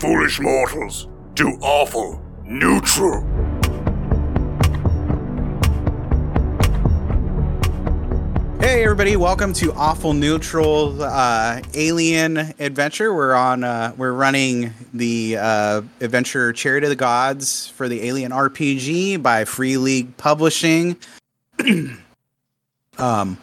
foolish mortals, to awful neutral. Hey everybody, welcome to Awful Neutral uh, Alien Adventure. We're on uh, we're running the uh, adventure Chariot of the Gods for the Alien RPG by Free League Publishing. um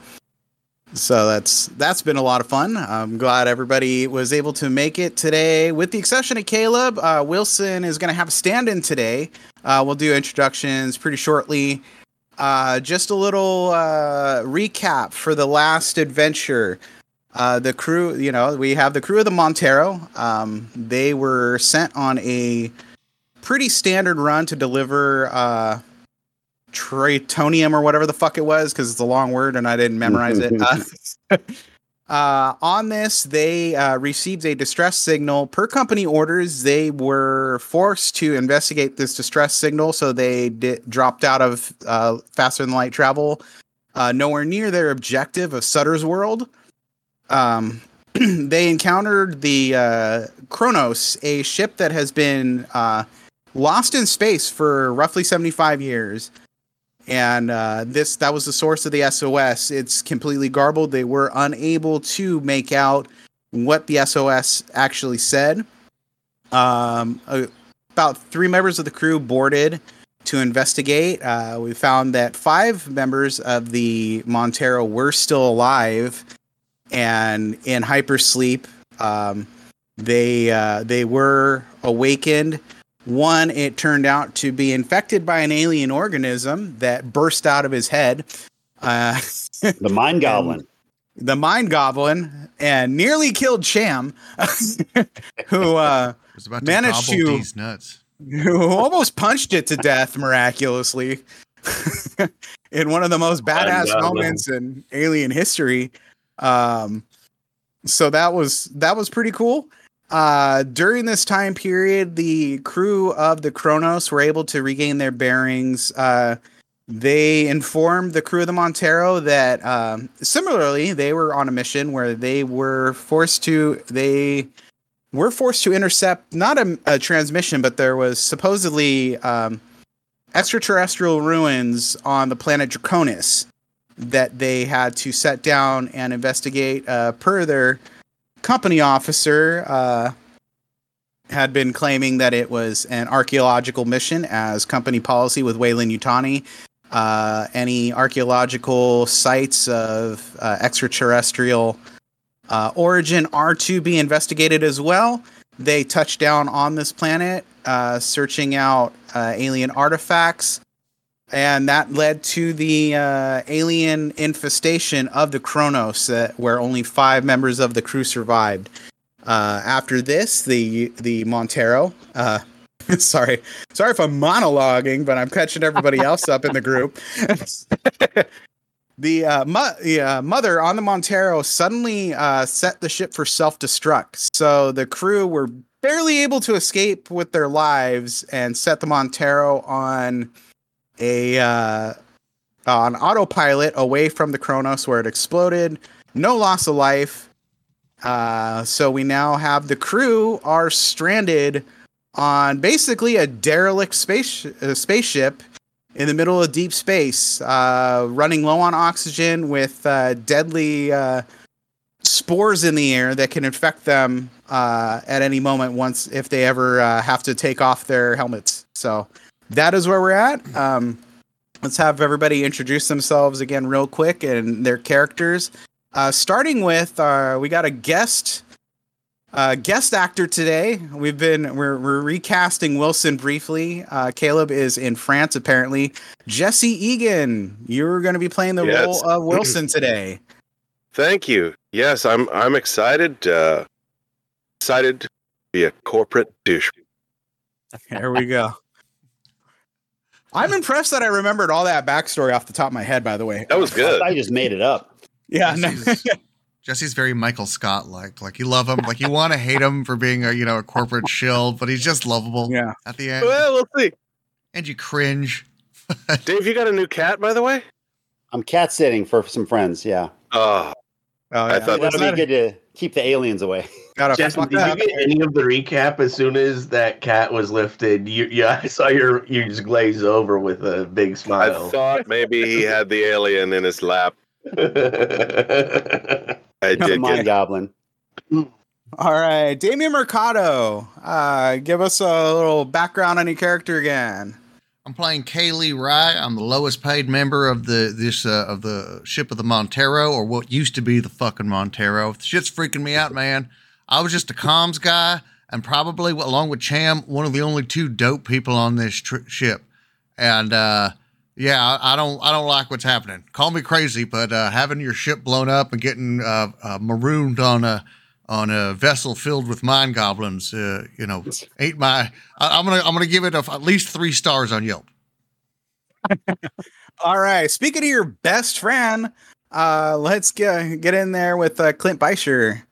so that's that's been a lot of fun. I'm glad everybody was able to make it today. With the exception of Caleb, uh, Wilson is going to have a stand-in today. Uh, we'll do introductions pretty shortly. Uh, just a little uh, recap for the last adventure. Uh, the crew, you know, we have the crew of the Montero. Um, they were sent on a pretty standard run to deliver uh, tritonium or whatever the fuck it was, because it's a long word and I didn't memorize it. Uh, uh, on this, they uh, received a distress signal. Per company orders, they were forced to investigate this distress signal, so they di- dropped out of uh, faster than light travel, uh, nowhere near their objective of Sutter's World. Um, they encountered the uh, Cronus, a ship that has been uh, lost in space for roughly 75 years and uh, this that was the source of the SOS. It's completely garbled. They were unable to make out what the SOS actually said. Um, uh, about three members of the crew boarded to investigate. Uh, we found that five members of the Montero were still alive and in hypersleep. Um, they uh, they were awakened one, it turned out to be infected by an alien organism that burst out of his head. Uh, the mind goblin. The mind goblin and nearly killed Cham, who uh, to managed to these nuts. who almost punched it to death miraculously in one of the most badass moments in alien history. Um, so that was that was pretty cool. Uh, during this time period, the crew of the Cronus were able to regain their bearings. Uh, they informed the crew of the Montero that um, similarly they were on a mission where they were forced to they were forced to intercept not a, a transmission, but there was supposedly um, extraterrestrial ruins on the planet Draconis that they had to set down and investigate. Uh, per their company officer uh, had been claiming that it was an archaeological mission as company policy with Weyland-Yutani. Uh, any archaeological sites of uh, extraterrestrial uh, origin are to be investigated as well. They touched down on this planet, uh, searching out uh, alien artifacts, and that led to the uh, alien infestation of the Cronus, uh, where only five members of the crew survived. Uh, after this, the the Montero. Uh, sorry, sorry if I'm monologuing, but I'm catching everybody else up in the group. the uh, mo- uh, mother on the Montero suddenly set the ship for self destruct, so the crew were barely able to escape with their lives and set the Montero on a uh, on autopilot away from the Cronus where it exploded. No loss of life. Uh, so we now have the crew are stranded on basically a derelict space uh, spaceship in the middle of deep space, uh, running low on oxygen with uh, deadly uh, spores in the air that can infect them uh, at any moment once if they ever uh, have to take off their helmets. So that is where we're at. Um, let's have everybody introduce themselves again, real quick, and their characters. Uh, starting with, uh, we got a guest uh, guest actor today. We've been we're, we're recasting Wilson briefly. Uh, Caleb is in France apparently. Jesse Egan, you're going to be playing the Yes. role of Wilson today. Thank you. Yes, I'm I'm excited. Uh, excited to be a corporate douche. There we go. I'm impressed that I remembered all that backstory off the top of my head. By the way, That was good. I, you just made it up. yeah. No. Jesse's, Jesse's very Michael Scott like. Like you love him, like you want to hate him for being a you know a corporate shill, but he's just lovable yeah. at the end, Well, we'll see. and you cringe. Dave, you got a new cat, by the way? I'm cat sitting for some friends. Yeah, Oh, Oh, I thought- that'll be Wasn't good to Keep the aliens away. Gotta Jesse, fuck did you get any of the recap as soon as that cat was lifted? You, yeah, I saw your you just glaze over with a big smile. I thought maybe he had the alien in his lap. I The did mind get goblin. All right, Damien Mercado, uh, give us a little background on your character again. I'm playing Kaylee Rye. I'm the lowest paid member of the this uh, of the ship of the Montero, or what used to be the fucking Montero. Shit's freaking me out, man. I was just a comms guy, and probably along with Cham, one of the only two dope people on this tr- ship. And uh, yeah, I, I don't I don't like what's happening. Call me crazy, but uh, having your ship blown up and getting uh, uh, marooned on a on a vessel filled with mind goblins, uh, you know, ain't my. I, I'm gonna I'm gonna give it a, at least three stars on Yelp. All right, speaking of your best friend, uh, let's get get in there with uh, Clint Beischer.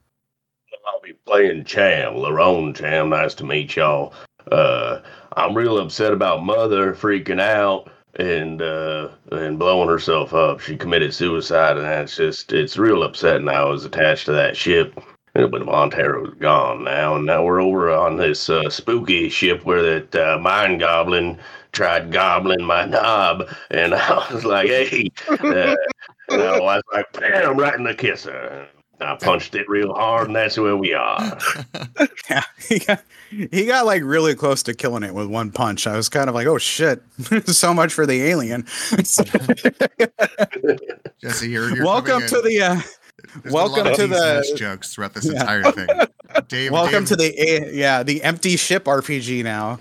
I'll be playing Cham, Larone Cham. Nice to meet y'all. Uh, I'm real upset about mother freaking out and uh, and blowing herself up. She committed suicide, and that's just it's real upsetting. I was attached to that ship, but the Montero's gone now, and now we're over on this uh, spooky ship where that uh, mind goblin tried gobbling my knob, and I was like, hey, uh, and I was like, bam, right in the kisser. I punched it real hard, and that's where we are. Yeah, he got he got like really close to killing it with one punch. I was kind of like, oh shit, so much for the alien. Jesse, you're, you're welcome to in- the uh, there's been a welcome lot of to these the- mess jokes throughout this Yeah. entire thing. Dave, welcome Dave, to the yeah the empty ship RPG now.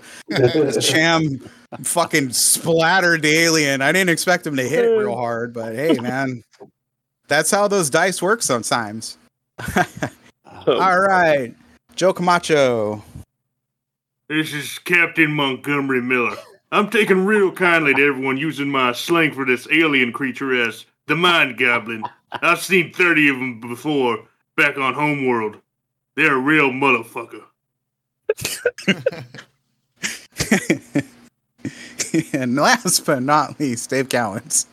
Cham fucking splattered the alien. I didn't expect him to hit it real uh. hard, but hey man, that's how those dice work sometimes. Oh. All right, Joe Camacho. This is Captain Montgomery Miller. I'm taking real kindly to everyone using my slang for this alien creature as the Mind Goblin. I've seen 30 of them before back on Homeworld. They're a real motherfucker. and last but not least, Dave Cowens.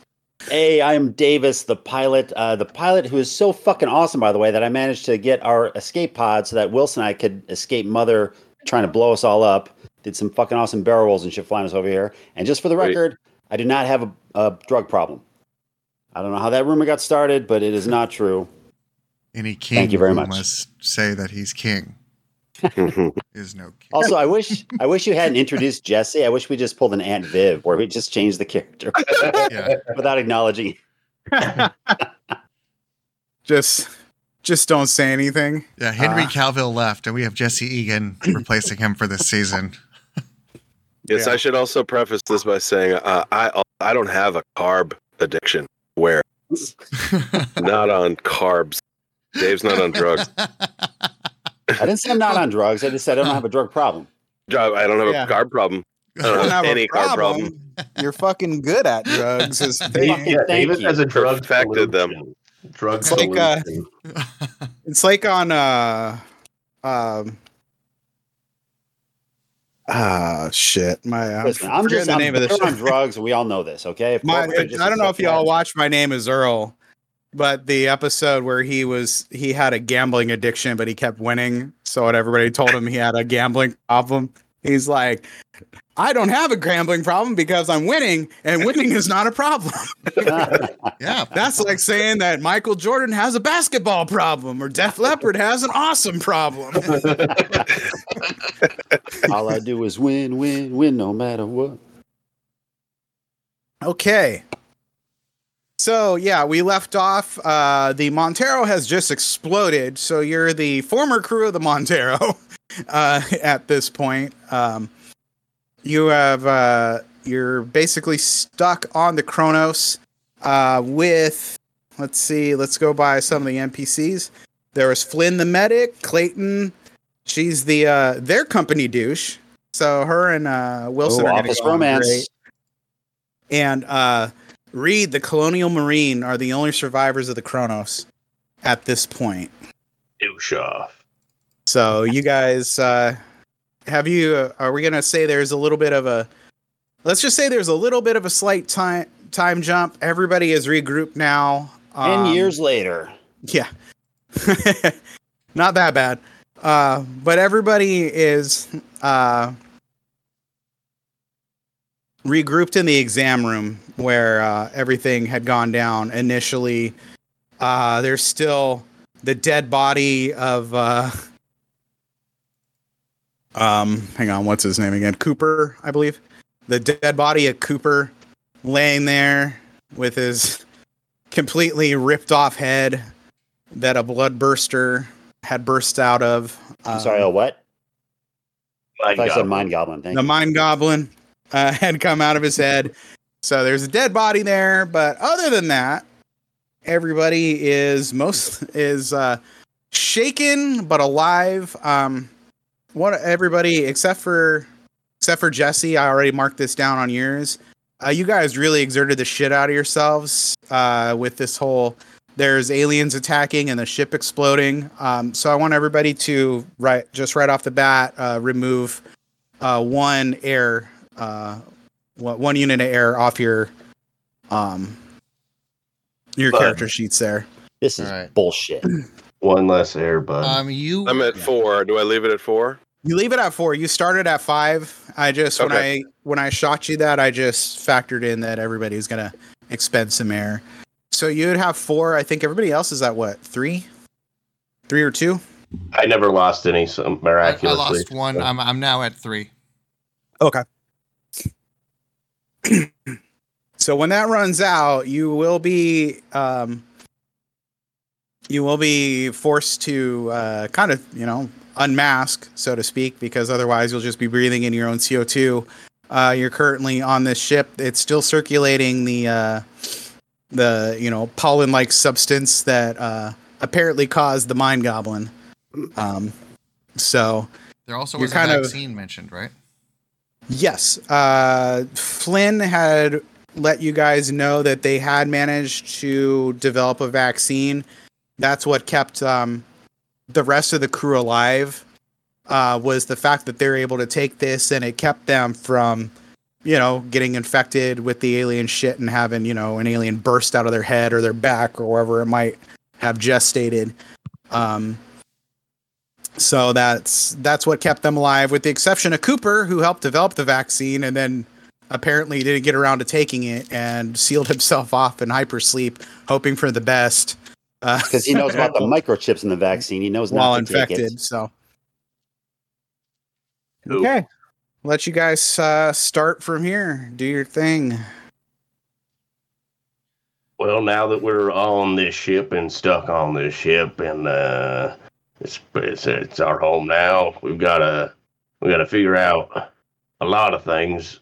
Hey, I'm Davis, the pilot. Uh, the pilot who is so fucking awesome, by the way, that I managed to get our escape pod so that Wilson and I could escape Mother trying to blow us all up. Did some fucking awesome barrel rolls and shit flying us over here. And just for the Wait. record, I do not have a, a drug problem. I don't know how that rumor got started, but it is not true. any king Thank you very who much. must say that he's king is no king. Also, I wish I wish you hadn't introduced Jesse. I wish we just pulled an Aunt Viv where we just changed the character Yeah. without acknowledging. Just just don't say anything. Yeah, Henry Ah. Cavill left, and we have Jesse Egan replacing him for this season. Yes, Yeah. I should also preface this by saying uh, I I don't have a carb addiction. Where not on carbs. Dave's not on drugs. I didn't say I'm not on drugs. I just said I don't have a drug problem. I don't have Yeah. a carb problem. I You don't don't have have a any carb problem. You're fucking good at drugs. Is Dave, yeah, David you. has a drug Perfected them. solution. Drug It's like, uh. It's like on uh um ah shit. My I'm Listen, I'm just the I'm name of this on drugs. We all know this, okay? If My, I don't know if y'all watched My Name is Earl, but the episode where he was he had a gambling addiction, but he kept winning. So what everybody told him he had a gambling problem. He's like, I don't have a gambling problem because I'm winning, and winning is not a problem. yeah, That's like saying that Michael Jordan has a basketball problem or Def Leppard has an awesome problem. all I do is win, win, win, no matter what. Okay. So yeah, we left off. Uh, the Montero has just exploded. So you're the former crew of the Montero uh, at this point. Um, you have uh, you're basically stuck on the Cronus uh, with. Let's see. Let's go by some of the NPCs. There was Flynn the medic, Clayton. She's the uh, their company douche. So her and uh, Wilson Oh, are gonna office go romance. great and uh, Reed, the Colonial Marine, are the only survivors of the Cronus at this point. douche. So you guys, uh, have you? Uh, are we gonna say there's a little bit of a? Let's just say there's a little bit of a slight time time jump. Everybody is regrouped now. Ten Um, years later. Yeah. not that bad. Uh, but everybody is uh, regrouped in the exam room where uh, everything had gone down initially. Uh, there's still the dead body of. Uh, um, hang on, what's his name again? Cooper, I believe. The dead body of Cooper laying there with his completely ripped off head that a blood burster had burst out of. I'm Um, sorry, a what? My I thought I said God. mind goblin. Thank the you. mind goblin uh, had come out of his head. So there's a dead body there, but other than that, everybody is most is uh, shaken but alive. Um, what everybody except for except for Jesse, I already marked this down on yours. Uh, you guys really exerted the shit out of yourselves uh, with this whole. There's aliens attacking and the ship exploding. Um, so I want everybody to right just right off the bat uh, remove uh, one air, uh, one one unit of air off your um your Bud. character sheets there. This is All right. bullshit. One less air, bud. Um, you. I'm at four. Do I leave it at four? You leave it at four. You started at five. I just when I when I shot you that I just factored in that everybody's gonna expend some air. So you'd have four. I think everybody else is at what three, three or two. I never lost any, so I, I lost one. I'm I'm now at three. Okay. So when that runs out, you will be um, you will be forced to uh, kind of you know unmask, so to speak, because otherwise you'll just be breathing in your own CO two. Uh, you're currently on this ship. It's still circulating the uh, the you know pollen like substance that uh, apparently caused the mind goblin. Um, so There also was a kind of- vaccine mentioned, right? Yes. Uh, Flynn had let you guys know that they had managed to develop a vaccine. That's what kept um, the rest of the crew alive. Uh, was the fact that they're able to take this and it kept them from, you know, getting infected with the alien shit and having, you know, an alien burst out of their head or their back or wherever it might have gestated. Um, so that's that's what kept them alive, with the exception of Cooper, who helped develop the vaccine and then apparently didn't get around to taking it and sealed himself off in hypersleep, hoping for the best. uh, Because he knows about the microchips in the vaccine. He knows while not to take infected. it. So Cool. okay, let you guys uh, start from here. Do your thing. Well, now that we're on this ship and stuck on this ship, and uh, it's, it's it's our home now, we've got to we got to figure out a lot of things.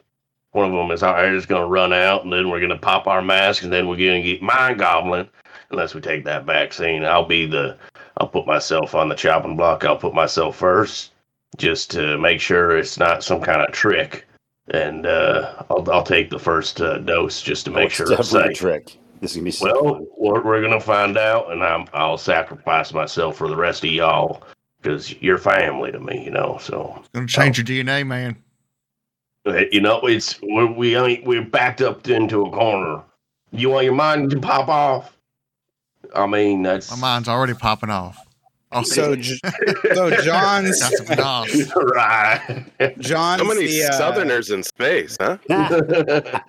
One of them is our air is going to run out, and then we're going to pop our masks, and then we're going to get mind goblin unless we take that vaccine. I'll be the I'll put myself on the chopping block. I'll put myself first, just to make sure it's not some kind of trick. And uh, I'll I'll take the first uh, dose just to Oh, make it's sure it's definitely a trick. This is gonna be so Well, fun. we're, we're gonna find out, and I'm I'll sacrifice myself for the rest of y'all because you're family to me, you know. So Gonna change your DNA, man. uh, you know, it's we're, we ain't we're backed up into a corner. You want your mind to pop off? I mean, that's My mind's already popping off. Oh, So, J- so John's that's a nos. right. John's So many the, uh, Southerners in space, huh?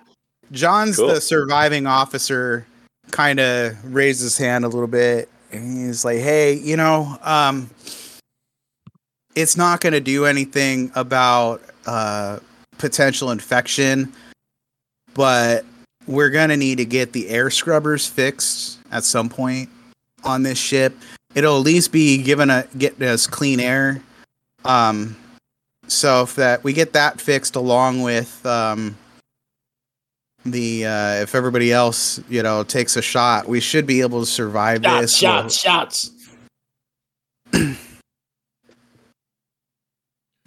John's Cool. the surviving officer. Kind of raised his hand a little bit, and he's like, "Hey, you know, um, it's not going to do anything about uh, potential infection, but we're going to need to get the air scrubbers fixed at some point on this ship. It'll at least be given a get us clean air. Um, so if that we get that fixed along with um." The uh if everybody else you know takes a shot we should be able to survive Shots, this. Shots, shots.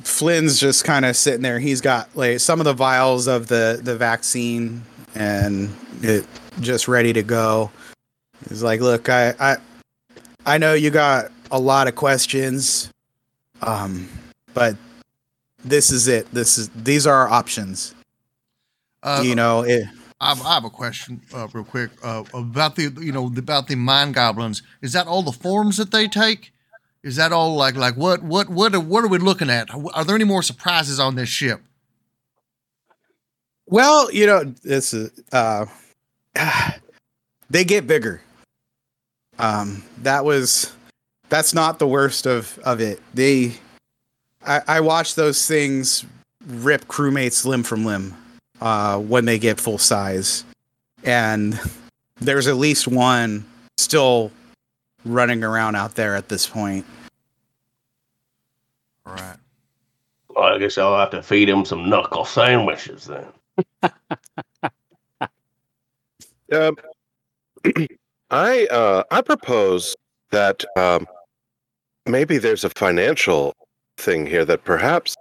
flynn's just kind of sitting there. He's got like some of the vials of the the vaccine and it just ready to go. He's like look i i i know you got a lot of questions um but this is it. This is these are our options Uh, you know it I, I have a question, uh, real quick, uh, about the you know about the mind goblins. Is that all the forms that they take? Is that all like like what what what are, what are we looking at? Are there any more surprises on this ship? Well, you know, this is uh they get bigger. Um that was that's not the worst of of it. They I, I watched those things rip crewmates limb from limb uh when they get full size. And there's at least one still running around out there at this point. All right. Well, I guess I'll have to feed him some knuckle sandwiches then. Um, I uh, I propose that um, maybe there's a financial thing here that perhaps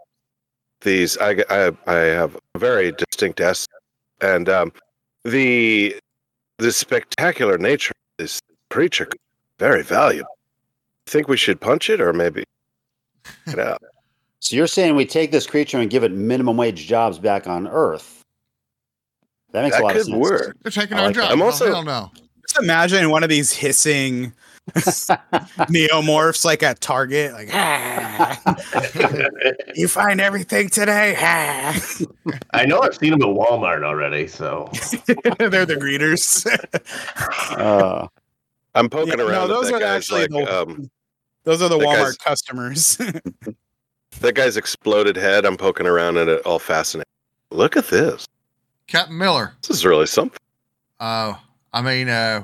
these I I, I have a very distinct S, and um, the the spectacular nature of this creature very valuable. Think we should punch it or maybe get out? So you're saying we take this creature and give it minimum wage jobs back on Earth? That makes a That lot of sense. work. They're taking I our like that. job. I'm Oh, also- hell no. Just imagine one of these hissing neomorphs like at Target, like "Ah, you find everything today. Ah." I know I've seen them at Walmart already, so They're the greeters. Uh, I'm poking Yeah, around. no, those are actually like, the um, those are the Walmart customers. that guy's exploded head. I'm poking around at it, all fascinated. Look at this. Captain Miller. This is really something. Uh, I mean, uh,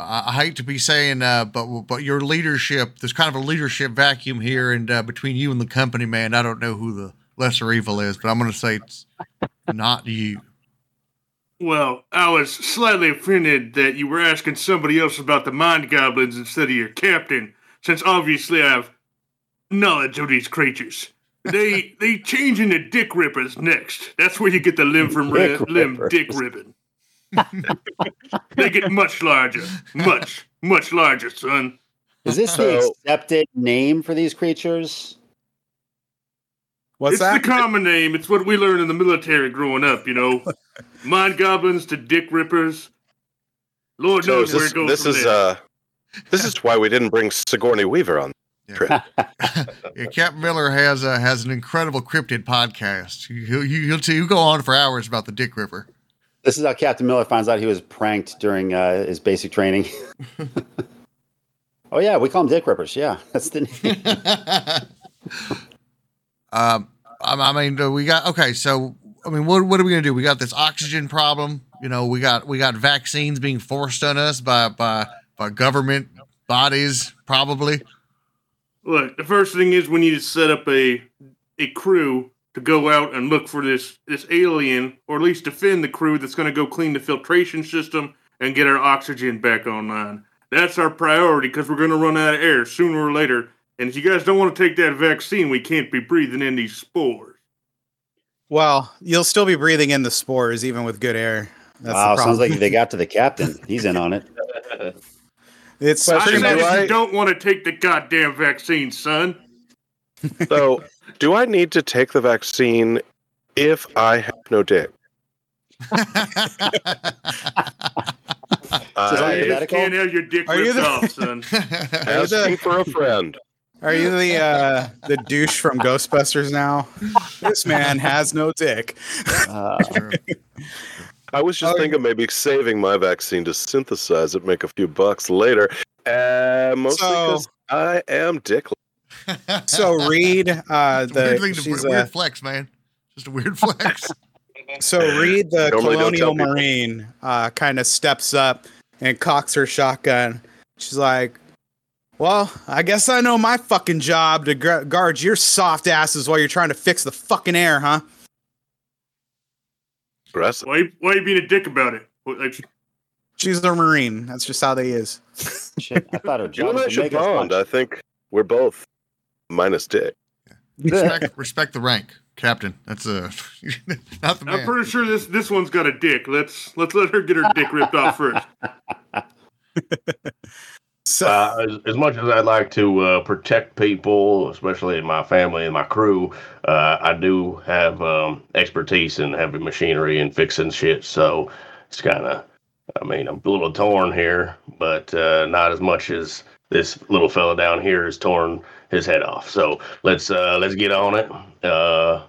I, hate to be saying, uh, but but your leadership, there's kind of a leadership vacuum here, and uh, between you and the company, man, I don't know who the lesser evil is, but I'm going to say it's not you. Well, I was slightly offended that you were asking somebody else about the mind goblins instead of your captain, since obviously I have knowledge of these creatures. They they change into dick rippers next. That's where you get the limb from ri- Dick limb dick ribbon. they get much larger, much much larger, son. is this the accepted name for these creatures? What's that? it's that? the common name. It's what we learned in the military growing up. You know, mind goblins to dick rippers. Lord So knows is where this, it goes this from is there. uh this is why we didn't bring Sigourney Weaver on. Yeah, Captain Miller has uh, has an incredible cryptid podcast. He'll, he'll, he'll go on for hours about the Dick Ripper. This is how Captain Miller finds out he was pranked during uh, his basic training. oh yeah, we call them dick rippers. Yeah, that's the name. um, I, I mean, we got okay. So, I mean, what what are we gonna do? We got this oxygen problem. You know, we got we got vaccines being forced on us by by by government bodies, probably. Look, the first thing is we need to set up a a crew to go out and look for this this alien, or at least defend the crew that's going to go clean the filtration system and get our oxygen back online. That's our priority because we're going to run out of air sooner or later. And if you guys don't want to take that vaccine, we can't be breathing in these spores. well, you'll still be breathing in the spores even with good air. That's wow, the sounds problem. like they got to the captain. He's in on it. it's I pretty said much if you I- don't want to take the goddamn vaccine, son. So do I need to take the vaccine if I have no dick? Is I that You just hypothetical? can't have your dick Are you ripped the- off, son. asking for a friend. Are you the uh, the douche from Ghostbusters now? This man has no dick. Uh, I was just Oh, thinking maybe saving my vaccine to synthesize it, make a few bucks later. Uh, mostly So- because I am dick. So Reed, uh, weird, the to- she's weird flex, man. Just a weird flex. so Reed, the Normally colonial marine, uh, kind of steps up and cocks her shotgun. She's like, "Well, I guess I know my fucking job to gu- guard your soft asses while you're trying to fix the fucking air, huh?" Aggressive. Why, why you being a dick about it? Like, She's a marine. That's just how they is. shit, I thought her You job and I was to should bond. I think we're both minus dick. respect, respect the rank, Captain. That's a not the I'm pretty sure this this one's got a dick. Let's let's let her get her dick ripped off first. So Uh, as, as much as I'd like to uh, protect people, especially my family and my crew, uh, I do have um, expertise in heavy machinery and fixing shit. So it's kind of, I mean, I'm a little torn here, but uh, not as much as this little fella down here has torn his head off. So let's uh let's get on it. Uh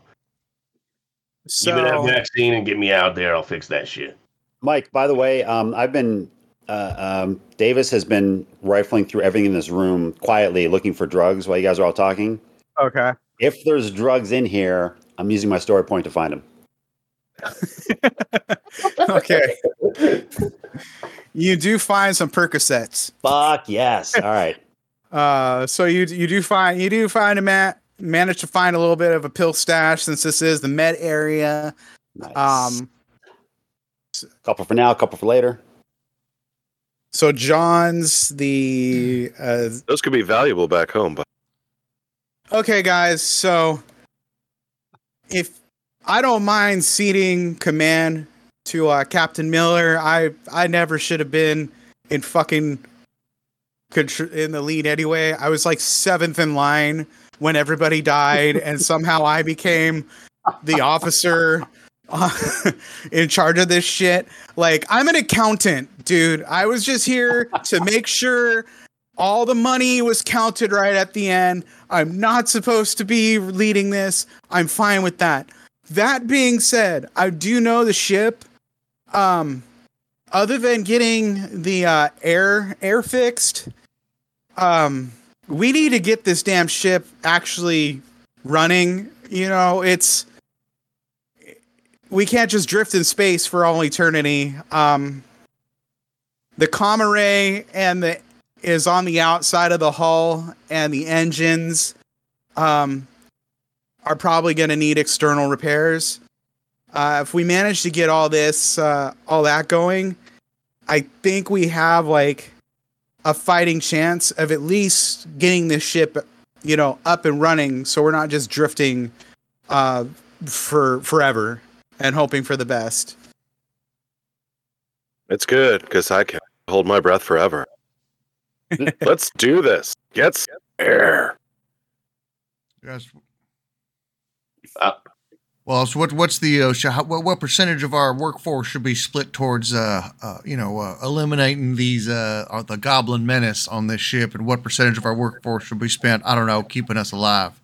So give me that vaccine and get me out there. I'll fix that shit. Mike, by the way, um, I've been uh, um, Davis has been rifling through everything in this room quietly, looking for drugs while you guys are all talking. okay. If there's drugs in here, I'm using my story point to find them. okay. You do find some Percocets. Fuck yes! All right. Uh, so you you do find you do find a mat manage to find a little bit of a pill stash since this is the med area. Nice. Um, couple for now, a couple for later. so John's the uh, Those could be valuable back home, but okay, guys. So if I don't mind ceding command to uh, Captain Miller, I I never should have been in fucking contr- in the lead anyway. I was like seventh in line when everybody died, and somehow I became the officer uh, in charge of this shit. Like I'm an accountant, dude. I was just here to make sure all the money was counted right at the end. I'm not supposed to be leading this. I'm fine with that. That being said, I do know the ship. Um, other than getting the uh, air air fixed, um, we need to get this damn ship actually running. You know, it's we can't just drift in space for all eternity. Um, the comm array and the is on the outside of the hull, and the engines um, are probably going to need external repairs. Uh, if we manage to get all this, uh, all that going, I think we have like a fighting chance of at least getting this ship, you know, up and running, so we're not just drifting uh, for forever and hoping for the best. it's good because I can hold my breath forever. Let's do this. Get some air. Yes. Well, so what, what's the uh, what, what percentage of our workforce should be split towards uh, uh you know uh, eliminating these uh uh, the goblin menace on this ship, and what percentage of our workforce should be spent I don't know keeping us alive?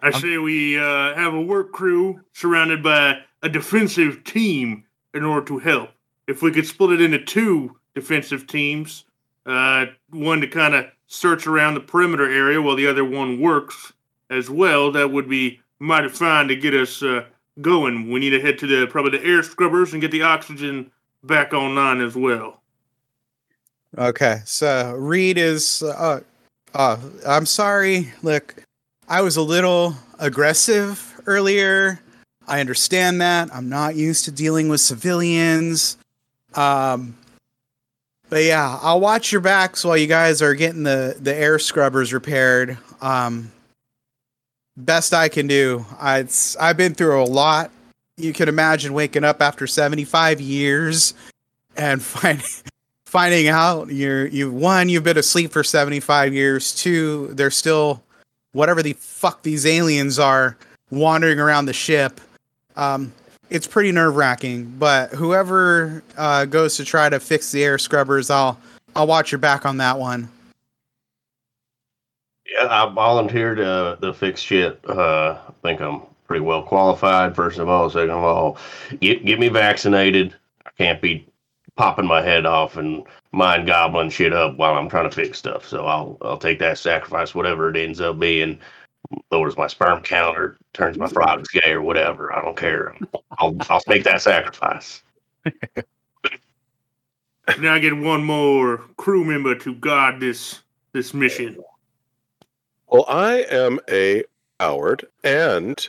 I say we uh, have a work crew surrounded by a defensive team in order to help. If we could split it into two defensive teams, uh, one to kind of search around the perimeter area while the other one works as well, that would be mighty fine to get us uh, going. We need to head to the probably the air scrubbers and get the oxygen back online as well. Okay, so Reed is. Uh, uh, I'm sorry. Look, I was a little aggressive earlier. I understand that. I'm not used to dealing with civilians. Um, but yeah, I'll watch your backs while you guys are getting the the air scrubbers repaired. Um, best I can do. I, it's, I've been through a lot. You can imagine waking up after 75 years and finding finding out you're you one you've been asleep for 75 years two there's still whatever the fuck these aliens are wandering around the ship um it's pretty nerve-wracking but whoever uh goes to try to fix the air scrubbers i'll i'll watch your back on that one Yeah, I volunteered to, to fix shit. Uh, I think I'm pretty well qualified, first of all. Second of all, get, get me vaccinated. I can't be popping my head off and mind gobbling shit up while I'm trying to fix stuff. So I'll I'll take that sacrifice, whatever it ends up being. Lowers my sperm count or turns my frogs gay or whatever. I don't care. I'll I'll make that sacrifice. Now I get one more crew member to guard this this mission. Well, I am a coward and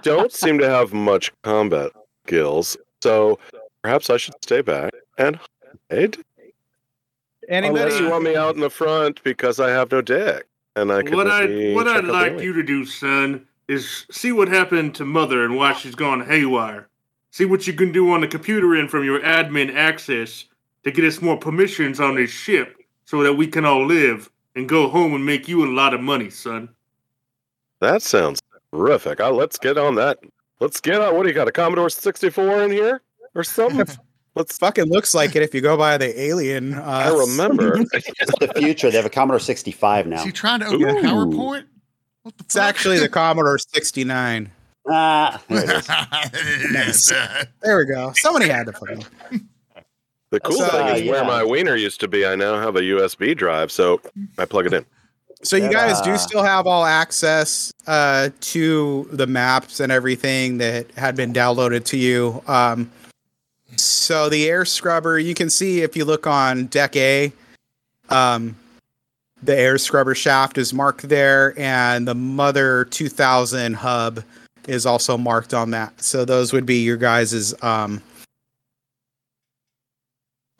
don't seem to have much combat skills, so perhaps I should stay back and hide. anybody Unless you want me out in the front because I have no dick, and I could what I maybe what check I'd like you to do, son, is see what happened to mother and why she's gone haywire. See what you can do on the computer end from your admin access to get us more permissions on this ship so that we can all live and go home and make you a lot of money, son. That sounds terrific. Uh, let's get on that. Let's get on. What do you got? A Commodore 64 in here or something? Let's. Fucking looks like it if you go by the alien. Uh, I remember. It's the future. They have a Commodore 65 now. Is he trying to open Ooh. PowerPoint? What the It's actually the Commodore 69. Ah, there it is. Nice. There we go. Somebody had to fucking. The cool So, thing is uh, where my wiener used to be. I now have a USB drive, so I plug it in. So you guys do still have all access uh, to the maps and everything that had been downloaded to you. Um, so the air scrubber, you can see if you look on deck A, um, the air scrubber shaft is marked there, and the Mother 2000 hub is also marked on that. So those would be your guys's um,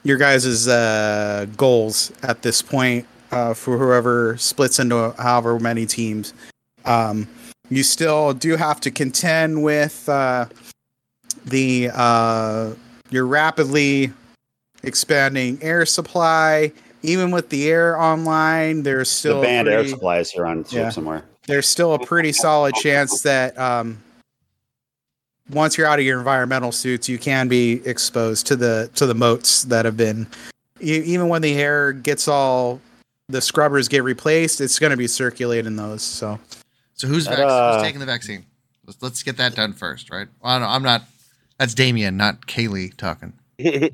your guys's uh, goals at this point uh, for whoever splits into however many teams. Um, you still do have to contend with uh, the uh, your rapidly expanding air supply. Even with the air online, there's still band air pretty- supply is here on Yeah. somewhere. there's still a pretty solid chance that um, once you're out of your environmental suits, you can be exposed to the to the motes that have been. Even when the air gets all the scrubbers get replaced, it's going to be circulating those. So So who's, vac- Ta-da. who's uh, taking the vaccine? Let's, let's get that done first, right? Well, I don't- I'm not. That's Damien, not Kaylee talking. Any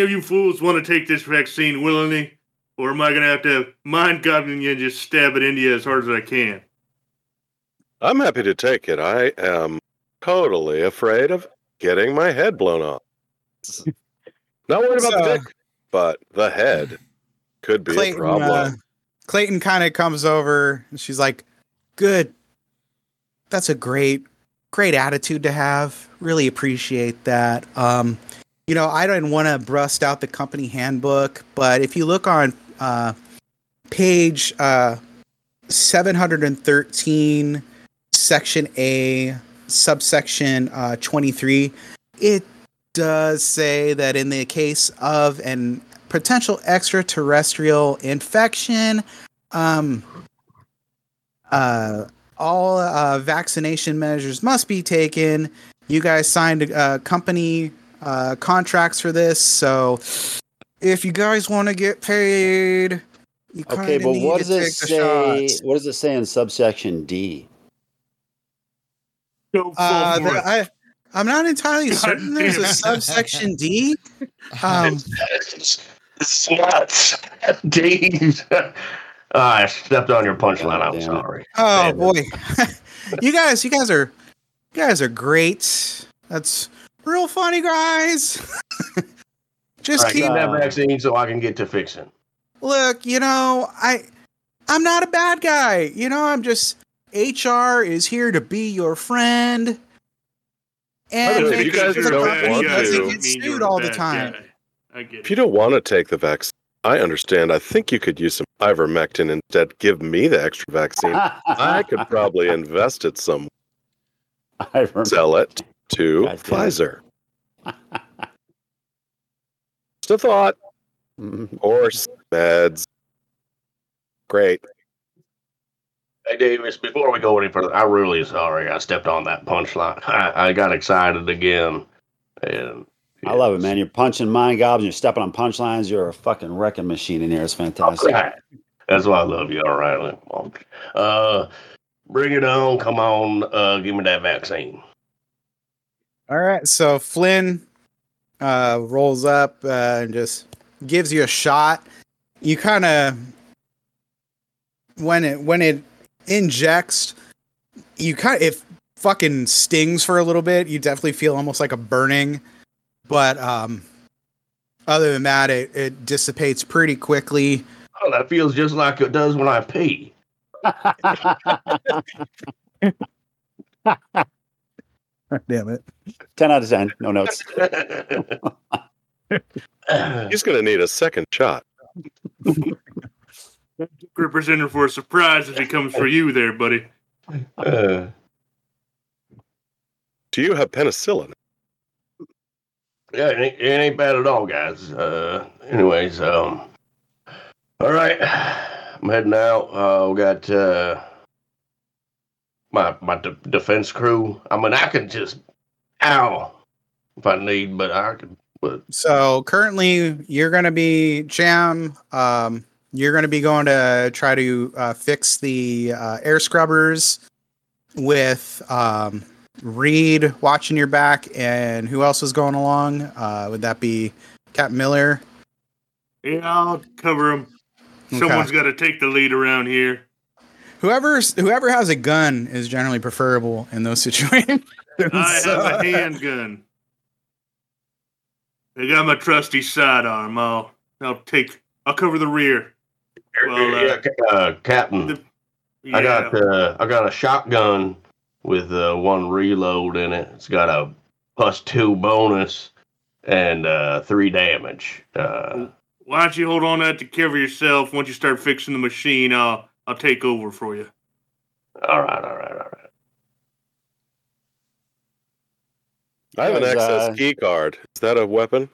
of you fools want to take this vaccine willingly? Or am I going to have to mind goblin you and just stab it into you as hard as I can? I'm happy to take it. I am totally afraid of getting my head blown off. Not worried about the dick, but the head could be a Clayton, problem. uh, Clayton kind of comes over and she's like, "Good, that's a great, great attitude to have. Really appreciate that." Um, you know, I don't want to brust out the company handbook, but if you look on uh, page uh, 713, section A, subsection uh, 23, it does say that in the case of an potential extraterrestrial infection, um, uh, all uh, vaccination measures must be taken. You guys signed uh, company uh, contracts for this, so if you guys want to get paid, you Okay, but what does it say? shots. What does it say in subsection D? Go Uh, the- I, I'm not entirely God certain. There's a subsection D. Um, It's nuts. Jeez. Ah, I stepped on your punchline. I'm sorry. Oh Damn boy, you guys, you guys are, you guys are great. That's real funny, guys. Just All right, keep that uh, vaccine so I can get to fixing. look. You know, I, I'm not a bad guy. You know, I'm just HR is here to be your friend. And if you guys don't want to- get you're sued all the time. guy. If you don't want to take the vaccine, I understand. I think you could use some ivermectin instead. Give me the extra vaccine. I could probably invest it some, I sell it to God. Pfizer. Just a thought. Mhm. Or meds. Great. Hey, Davis, before we go any further, I'm really sorry I stepped on that punchline. I, I got excited again. And I love it, man. You're punching mind gobs, you're stepping on punchlines. You're a fucking wrecking machine in here. It's fantastic. Right. That's why I love you. All right. Uh, bring it on. Come on. Uh, give me that vaccine. All right, so Flynn uh, rolls up uh, and just gives you a shot. You kind of when it when it injects, you kind of it fucking stings for a little bit. You definitely feel almost like a burning, but um, other than that, it it dissipates pretty quickly. Oh, that feels just like it does when I pee. Damn it! 10 out of 10. No notes. He's going to need a second shot. Representing for a surprise if he comes for you there, buddy. Uh, Do you have penicillin? yeah, it ain't, it ain't bad at all, guys. Uh, anyways, um, all right, I'm heading out. Uh, we got uh, my my de- defense crew. I mean, I can just, ow, if I need, but I can. But So currently, you're going to be Jam. Um, you're going to be going to try to uh, fix the uh, air scrubbers with um, Reed watching your back, and who else is going along? Uh, would that be Captain Miller? Yeah, I'll cover him. Okay. Someone's got to take the lead around here. Whoever's whoever has a gun is generally preferable in those situations. I So- have a handgun. I got my trusty sidearm. I'll I'll take. I'll cover the rear. Well, uh, yeah, uh, Captain, The, I got uh, I got a shotgun with uh, one reload in it. It's got a plus two bonus and uh, three damage. Uh, Why don't you hold on to that to cover yourself? Once you start fixing the machine, I'll I'll take over for you. all right, all right, all right. I have an access uh, key card. Is that a weapon?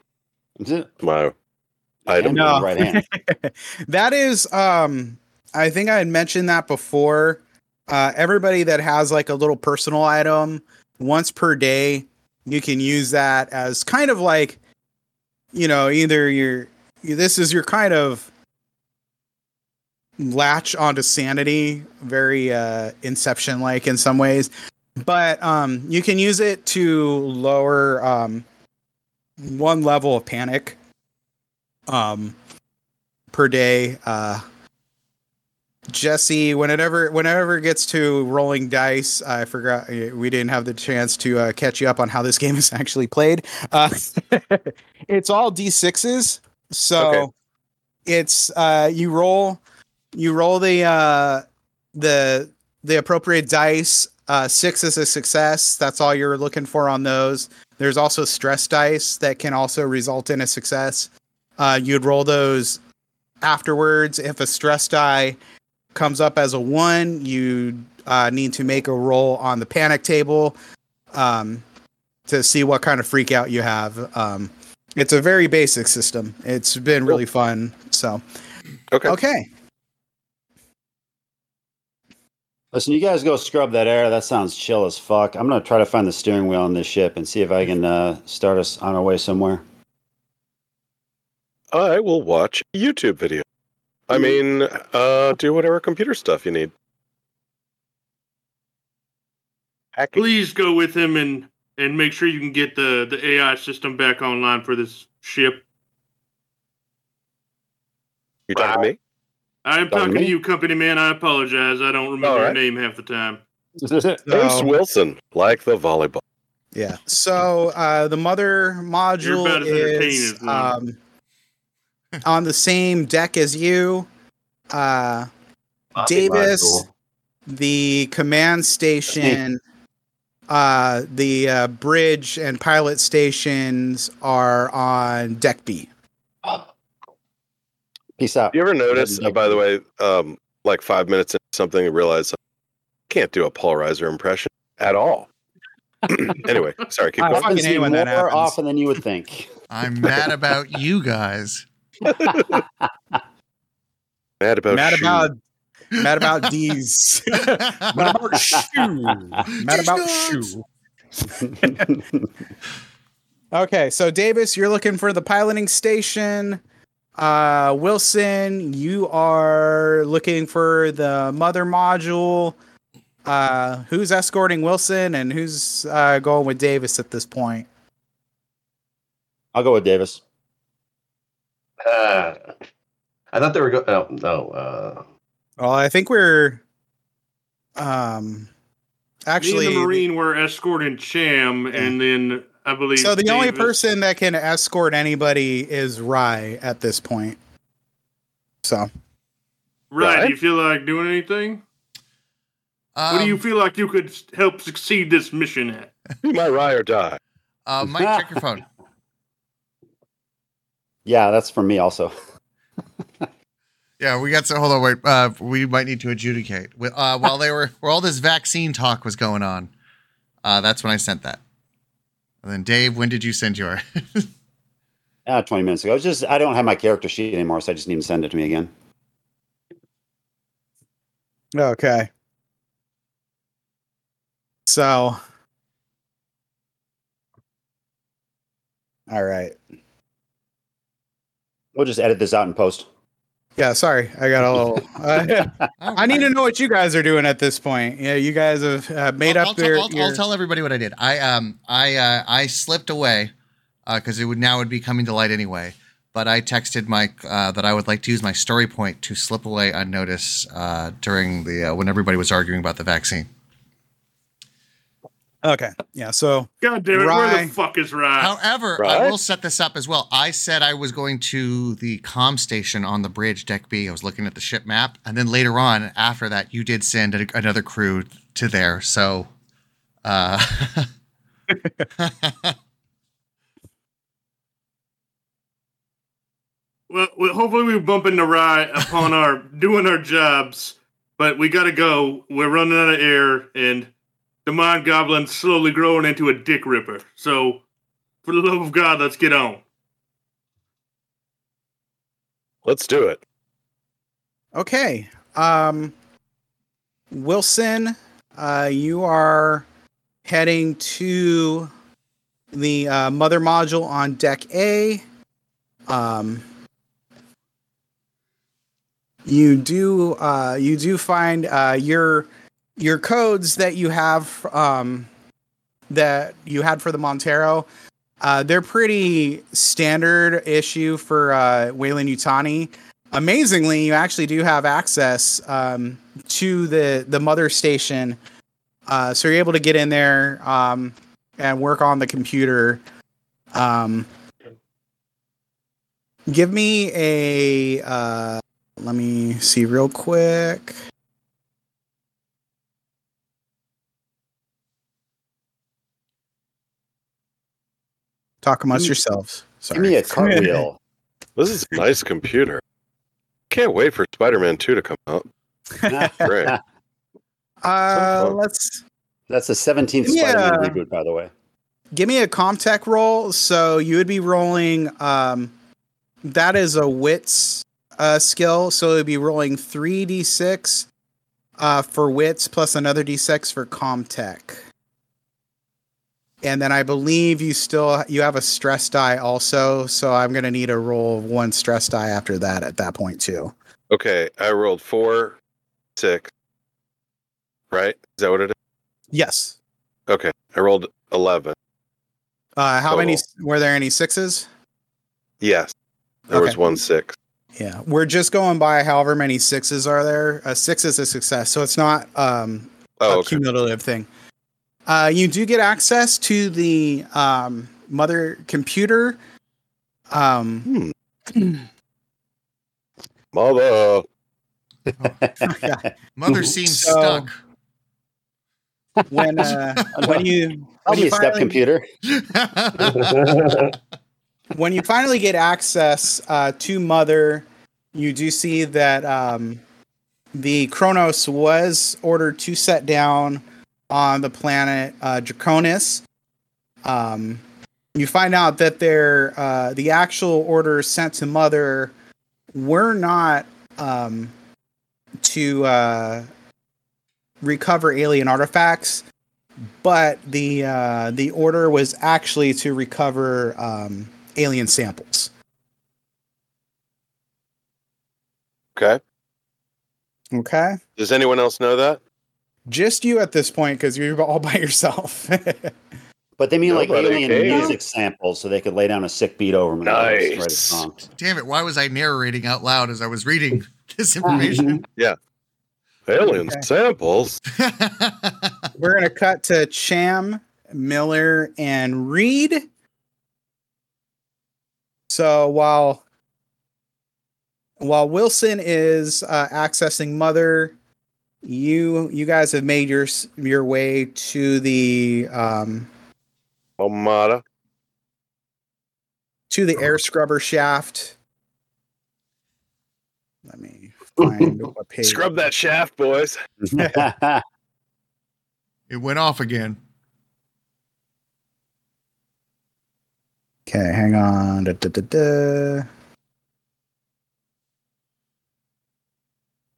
Is it? My item. No. Right hand. that is um i think i had mentioned that before uh everybody that has like a little personal item once per day you can use that as kind of like you know either your this is your kind of latch onto sanity very uh inception like in some ways but um you can use it to lower um one level of panic um per day. Uh, Jesse, whenever whenever it gets to rolling dice, I forgot we didn't have the chance to uh, catch you up on how this game is actually played. Uh, it's all d6s, so Okay. it's uh, you roll you roll the uh, the the appropriate dice. Uh, six is a success. That's all you're looking for on those. There's also stress dice that can also result in a success. Uh, you'd roll those afterwards. If a stress die comes up as a one, you uh, need to make a roll on the panic table um, to see what kind of freak out you have. Um, it's a very basic system. It's been really fun. So, Okay. okay. Listen, you guys go scrub that air. That sounds chill as fuck. I'm gonna try to find the steering wheel on this ship and see if I can uh, start us on our way somewhere. I will watch a YouTube video. I mean, uh, do whatever computer stuff you need. Hacking. Please go with him and and make sure you can get the the AI system back online for this ship. You talking to me? I am Talking to talking to me? you, company man. I apologize. I don't remember All your name half the time. James So- Wilson, like the volleyball. Yeah. So uh, the mother module about as entertaining is as one. um, on the same deck as you. Uh, Davis, the command station, uh, the uh, bridge and pilot stations are on deck B. Peace out. You ever notice, uh, by the way, um, like five minutes into something, you realize I can't do a Paul Reiser impression at all. anyway, sorry, keep I going. fucking Happens that more often than you would think. I'm mad about you guys. Mad about mad shoes. about mad about D's. mad about shoe. Mad about shoe. Okay, so Davis, you're looking for the piloting station. Uh, Wilson, you are looking for the mother module. Uh, who's escorting Wilson and who's uh, going with Davis at this point? I'll go with Davis. Uh, I thought they were going. Oh, no. Uh, Well, I think we're um actually Me and the Marine were escorting Cham, and then I believe. so the only person that can escort anybody is Rye at this point. So Right? Right. Do you feel like doing anything? what do you Um, feel like you could help succeed this mission at? Be my ride or die. Uh, Mike, check your phone. Yeah, that's from me also. Yeah, we got to hold on. Wait, uh, we might need to adjudicate. Uh, while they were, while all this vaccine talk was going on, uh, that's when I sent that. And then Dave, when did you send your? Uh, 20 minutes ago. It's just I don't have my character sheet anymore, so I just need to send it to me again. Okay. So All right. We'll just edit this out in post. Yeah, sorry, I got a little. Uh, I need to know what you guys are doing at this point. Yeah, you guys have uh, made I'll, up I'll, your. I'll, your- I'll tell everybody what I did. I um I uh, I slipped away because it would now would be coming to light anyway. But I texted Mike uh, that I would like to use my story point to slip away unnoticed uh, during the uh, when everybody was arguing about the vaccine. Okay, yeah. So God damn it, where the fuck is Rye? However, I will set this up as well. I said I was going to the com station on the bridge, Deck B. I was looking at the ship map, and then later on, after that, you did send a, another crew to there. So, uh, Well, well, hopefully we bump into Rye upon our doing our jobs, but we gotta go. We're running out of air, and the mind goblin's slowly growing into a dick ripper. So, for the love of God, let's get on. Let's do it. okay, um, Wilson, uh, you are heading to the uh, mother module on deck A. Um, you do uh, you do find uh, your your codes that you have um, that you had for the Montero. Uh, they're pretty standard issue for uh, Weyland-Yutani. Amazingly, you actually do have access um, to the the mother station, uh, so you're able to get in there um, and work on the computer. Um, give me a uh, let me see real quick. Talk amongst Give me- yourselves. Sorry. Give me a cartwheel. This is a nice computer. Can't wait for Spider-Man 2 to come out. Great. uh, let's That's the 17th Yeah. Spider-Man reboot, by the way. give me a Comtech roll. So you would be rolling. Um, that is a wits uh, skill. So it would be rolling three d six uh, for wits plus another d six for Comtech. And then I believe you still you have a stress die also. So I'm gonna need a roll of one stress die after that at that point too. Okay, I rolled four, six. Right? Is that what it is? Yes. Okay, I rolled 11. Uh, how many were there? Any sixes? Yes. There was one six. Yeah, we're just going by however many sixes are there. A six is a success, so it's not um, Oh, a okay. cumulative thing. Uh, you do get access to the um, mother computer. Um, Hmm. Mother. mother seems So- stuck. when uh, when you I'll when be you, a step finally, computer. when you finally get access uh, to mother, you do see that um, the Cronus was ordered to set down on the planet uh, Draconis. Um, you find out that their uh, the actual orders sent to Mother were not um, to uh, recover alien artifacts, but the uh, the order was actually to recover um, alien samples. Okay. Okay, Does anyone else know that? Just you at this point because you're all by yourself. But they mean like alien cares. music samples so they could lay down a sick beat over them. and write a Nice. song. Damn it! Why was I narrating out loud as I was reading this information? Yeah. Alien Okay. samples. We're gonna cut to Cham, Miller, and Reed. So while while Wilson is uh, accessing Mother, you you guys have made your your way to the um, Omada. to the air scrubber shaft. Let me find what page. Scrub that shaft, boys. it went off again. Okay, hang on. Da, da, da, da.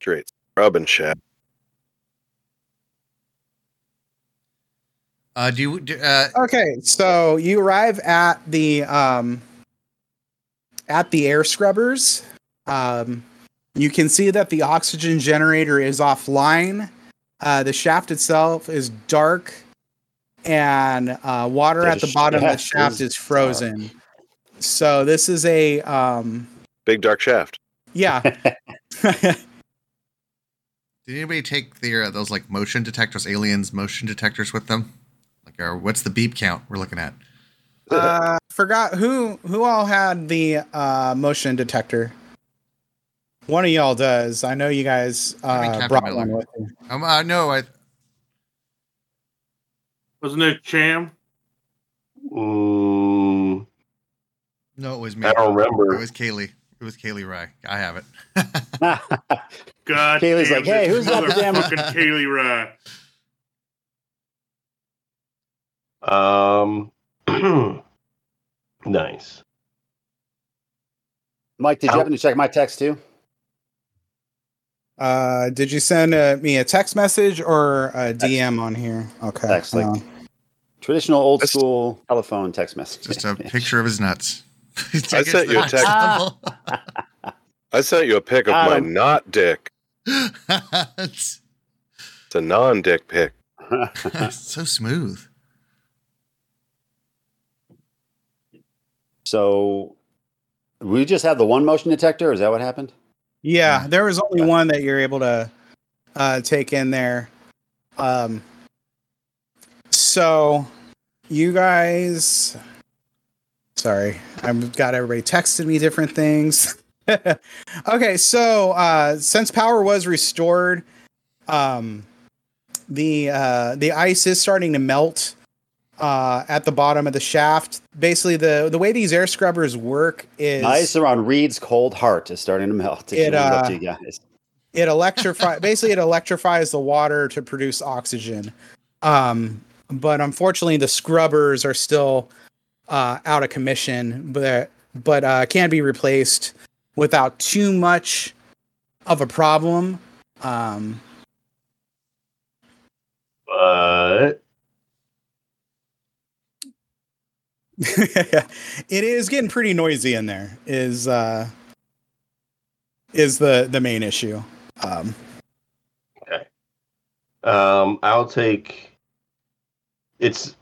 Straight scrub and shaft. Uh, do you? Do, uh, Okay, so you arrive at the um at the air scrubbers. Um you can see that the oxygen generator is offline. Uh the shaft itself is dark and uh water The at the bottom of the shaft shaft is is frozen. So this is a um Big dark shaft. yeah. did anybody take their uh, those like motion detectors, aliens motion detectors with them? Like, or what's the beep count we're looking at? uh forgot who who all had the uh motion detector. One of y'all does. I know you guys uh, brought Miller. one with you. Um, I know. I Wasn't it Cham? Mm, no, it was me. I don't remember. It was Kaylee. It was Kaylee Rye. I have it. God Kaylee's damn like, "Hey, this who's got the damn-" motherfucking Kaylee Rye? Um, nice. Mike, did you Ow. happen to check my text too? Uh, did you send uh, me a text message or a DM on here? Okay. Text, like- uh, Traditional old That's- school telephone text message. Just a picture of his nuts. I sent you a text. I sent you a pic of my not dick. it's It's a non-dick pic. so smooth. So we just have the one motion detector. Is that what happened? yeah, there was only one that you're able to uh, take in there. Um, so you guys, sorry, I've got everybody texting me different things. okay, so uh, since power was restored, um, the uh, the ice is starting to melt uh, at the bottom of the shaft. Basically, the the way these air scrubbers work is Ice around Reed's cold heart is starting to melt. It, uh, to you guys. it electrify basically it electrifies the water to produce oxygen um but unfortunately the scrubbers are still uh out of commission but but uh can be replaced without too much of a problem um But it is getting pretty noisy in there is uh is the the main issue um okay. um, I'll take. It's.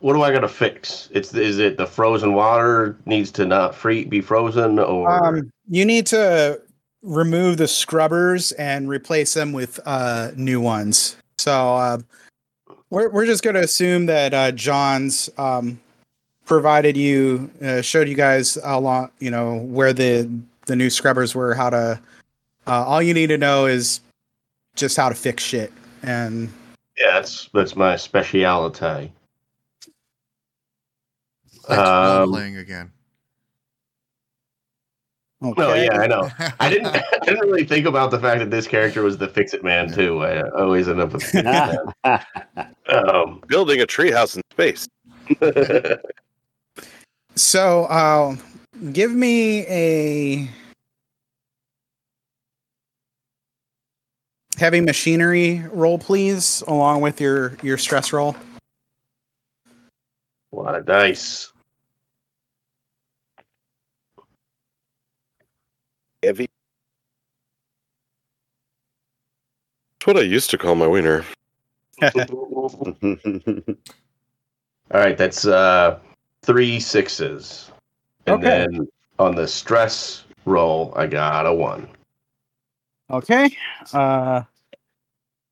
What do I gotta fix? It's is it the frozen water needs to not free be frozen or Um, you need to remove the scrubbers and replace them with uh, new ones. So uh, we're we're just going to assume that uh, John's um, provided you uh, showed you guys how long you know where the the new scrubbers were, how to. Uh, all you need to know is just how to fix shit, and yeah, that's that's my speciality. Thanks for role Um, playing again. okay. No, yeah, I know. I didn't. I didn't really think about the fact that this character was the fix it man too. I always end up with. um, Building a treehouse in space. So, uh, give me a heavy machinery roll, please, along with your your stress roll. a lot of dice. Heavy. That's what I used to call my wiener. All right, that's uh three sixes. And Okay. then on the stress roll, I got a one. Okay. Uh,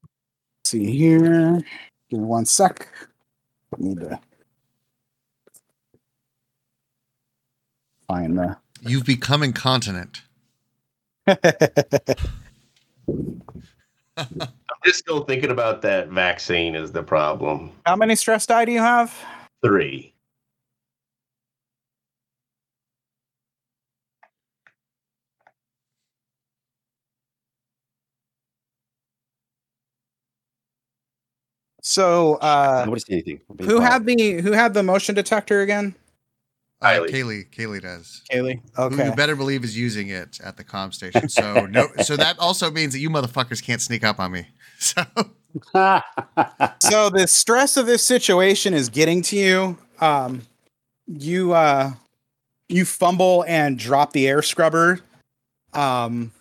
let's see here. Give me one sec. Need to find the. You've become incontinent. I'm just still thinking about that vaccine is the problem. How many stress die do you have? Three. So, uh, Nobody see anything. Who quiet. had the who had the motion detector again? Uh, Kylie. Kaylee, Kaylee does. Kaylee. Who Okay. you better believe is using it at the com station. So no, so that also means that you motherfuckers can't sneak up on me. So so the stress of this situation is getting to you. Um, you uh, you fumble and drop the air scrubber. Um,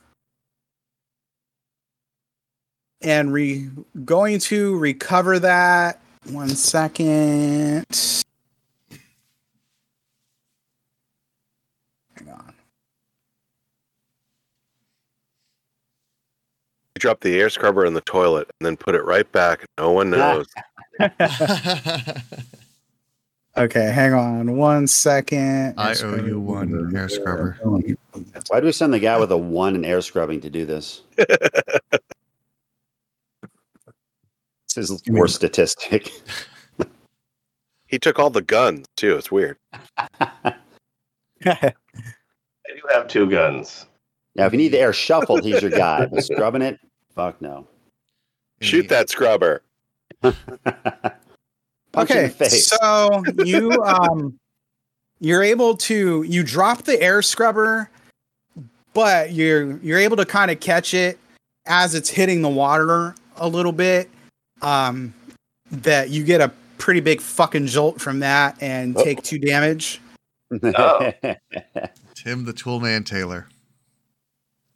and re going to recover that. One second. Hang on. You drop the air scrubber in the toilet and then put it right back. No one knows. Okay, hang on one second. I owe you one air scrubber. Why do we send the guy with a one in air scrubbing to do this? This is worst statistic. he took all the guns too. It's weird. I do have two guns. Now, if you need the air shuffled, he's your guy. But scrubbing it, fuck no. Shoot that scrubber. Okay, so you um you're able to you drop the air scrubber, but you're you're able to kind of catch it as it's hitting the water a little bit. Um, that you get a pretty big fucking jolt from that and Uh-oh. take two damage. Oh. Tim the Toolman Taylor.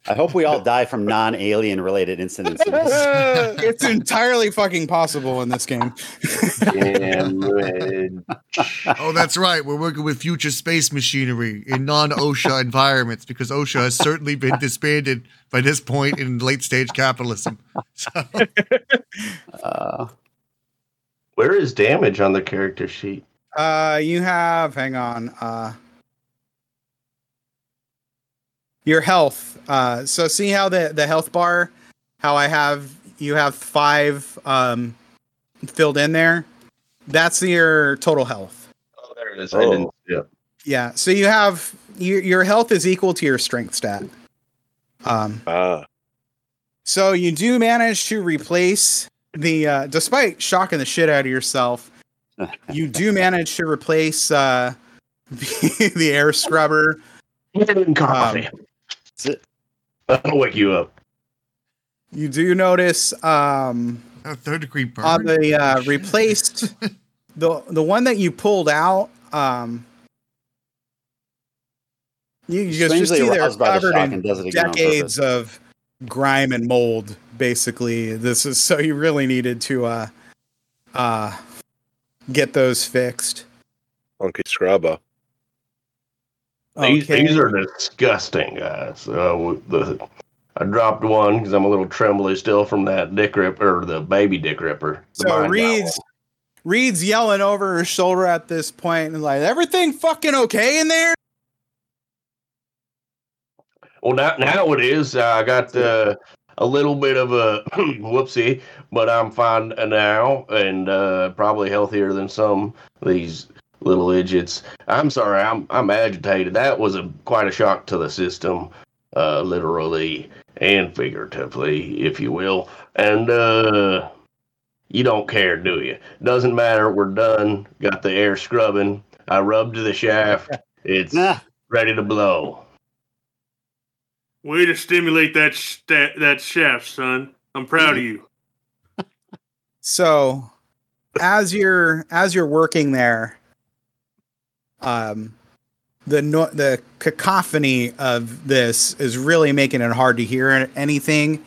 I hope we all die from non-alien related incidents. it's entirely fucking possible in this game. Damn. Oh, that's right. We're working with future space machinery in non OSHA environments because OSHA has certainly been disbanded by this point in late stage capitalism. So, Uh, Where is damage on the character sheet? Uh, you have, hang on, uh, your health. Uh, so see how the the health bar, how I have you have five um filled in there. That's your total health. Oh, there it is. I didn't see. Yeah. So you have your your health is equal to your strength stat. Um. Ah, So you do manage to replace the, uh, despite shocking the shit out of yourself, you do manage to replace uh, the, the air scrubber. Get in coffee. that's it. I'll wake you up. You do notice um, a third degree burn. on the uh, replaced the the one that you pulled out. Um, you, you just Strangely see they're aroused the covered in and does it again on decades of grime and mold. Basically, this is so you really needed to uh, uh, get those fixed. funky scrubber. These, Okay. these are disgusting, guys. Uh, the, I dropped one because I'm a little trembly still from that dick ripper, the baby dick ripper. So Reed's Reed's yelling over her shoulder at this point and like, everything fucking okay in there? Well, now, now it is. Uh, I got uh, a little bit of a whoopsie, but I'm fine now and uh, probably healthier than some of these little idiots. I'm sorry, I'm I'm agitated. That was a quite a shock to the system, uh, literally and figuratively, if you will. And uh, you don't care, do you? Doesn't matter. We're done. Got the air scrubbing. I rubbed the shaft. It's Nah, ready to blow. Way to stimulate that sta- that shaft, son. I'm proud of you. So as you're as you're working there, um the no- the cacophony of this is really making it hard to hear anything.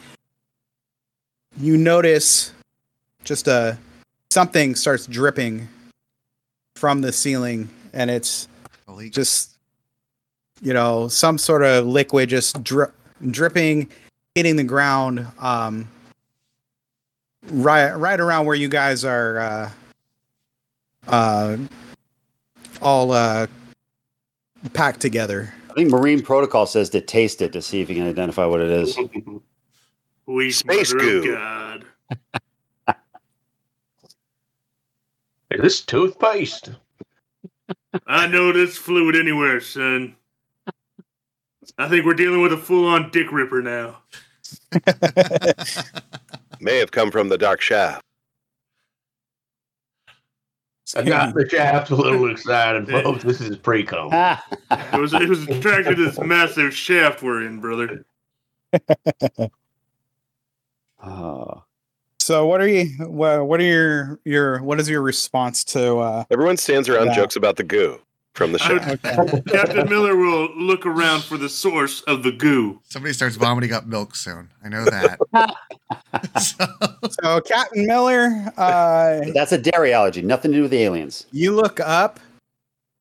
You notice just a something starts dripping from the ceiling and it's just you know some sort of liquid just dri- dripping hitting the ground um right right around where you guys are uh uh all uh packed together I think Marine Protocol says to taste it to see if you can identify what it is. Sweet Space mother of goo. God. Is this toothpaste? I know this fluid anywhere, son. I think we're dealing with a full-on dick ripper now. May have come from the dark shaft. I got the shaft a little excited, folks. This is pre-com. It was it was attracted to this massive shaft we're in, brother. oh. So what are you? What, what are your your? What is your response to? uh Everyone stands around Yeah. jokes about the goo from the show. Okay. Captain Miller will look around for the source of the goo. Somebody starts vomiting up milk soon. I know that. so, so Captain Miller, uh, That's a dairy allergy. Nothing to do with the aliens. you look up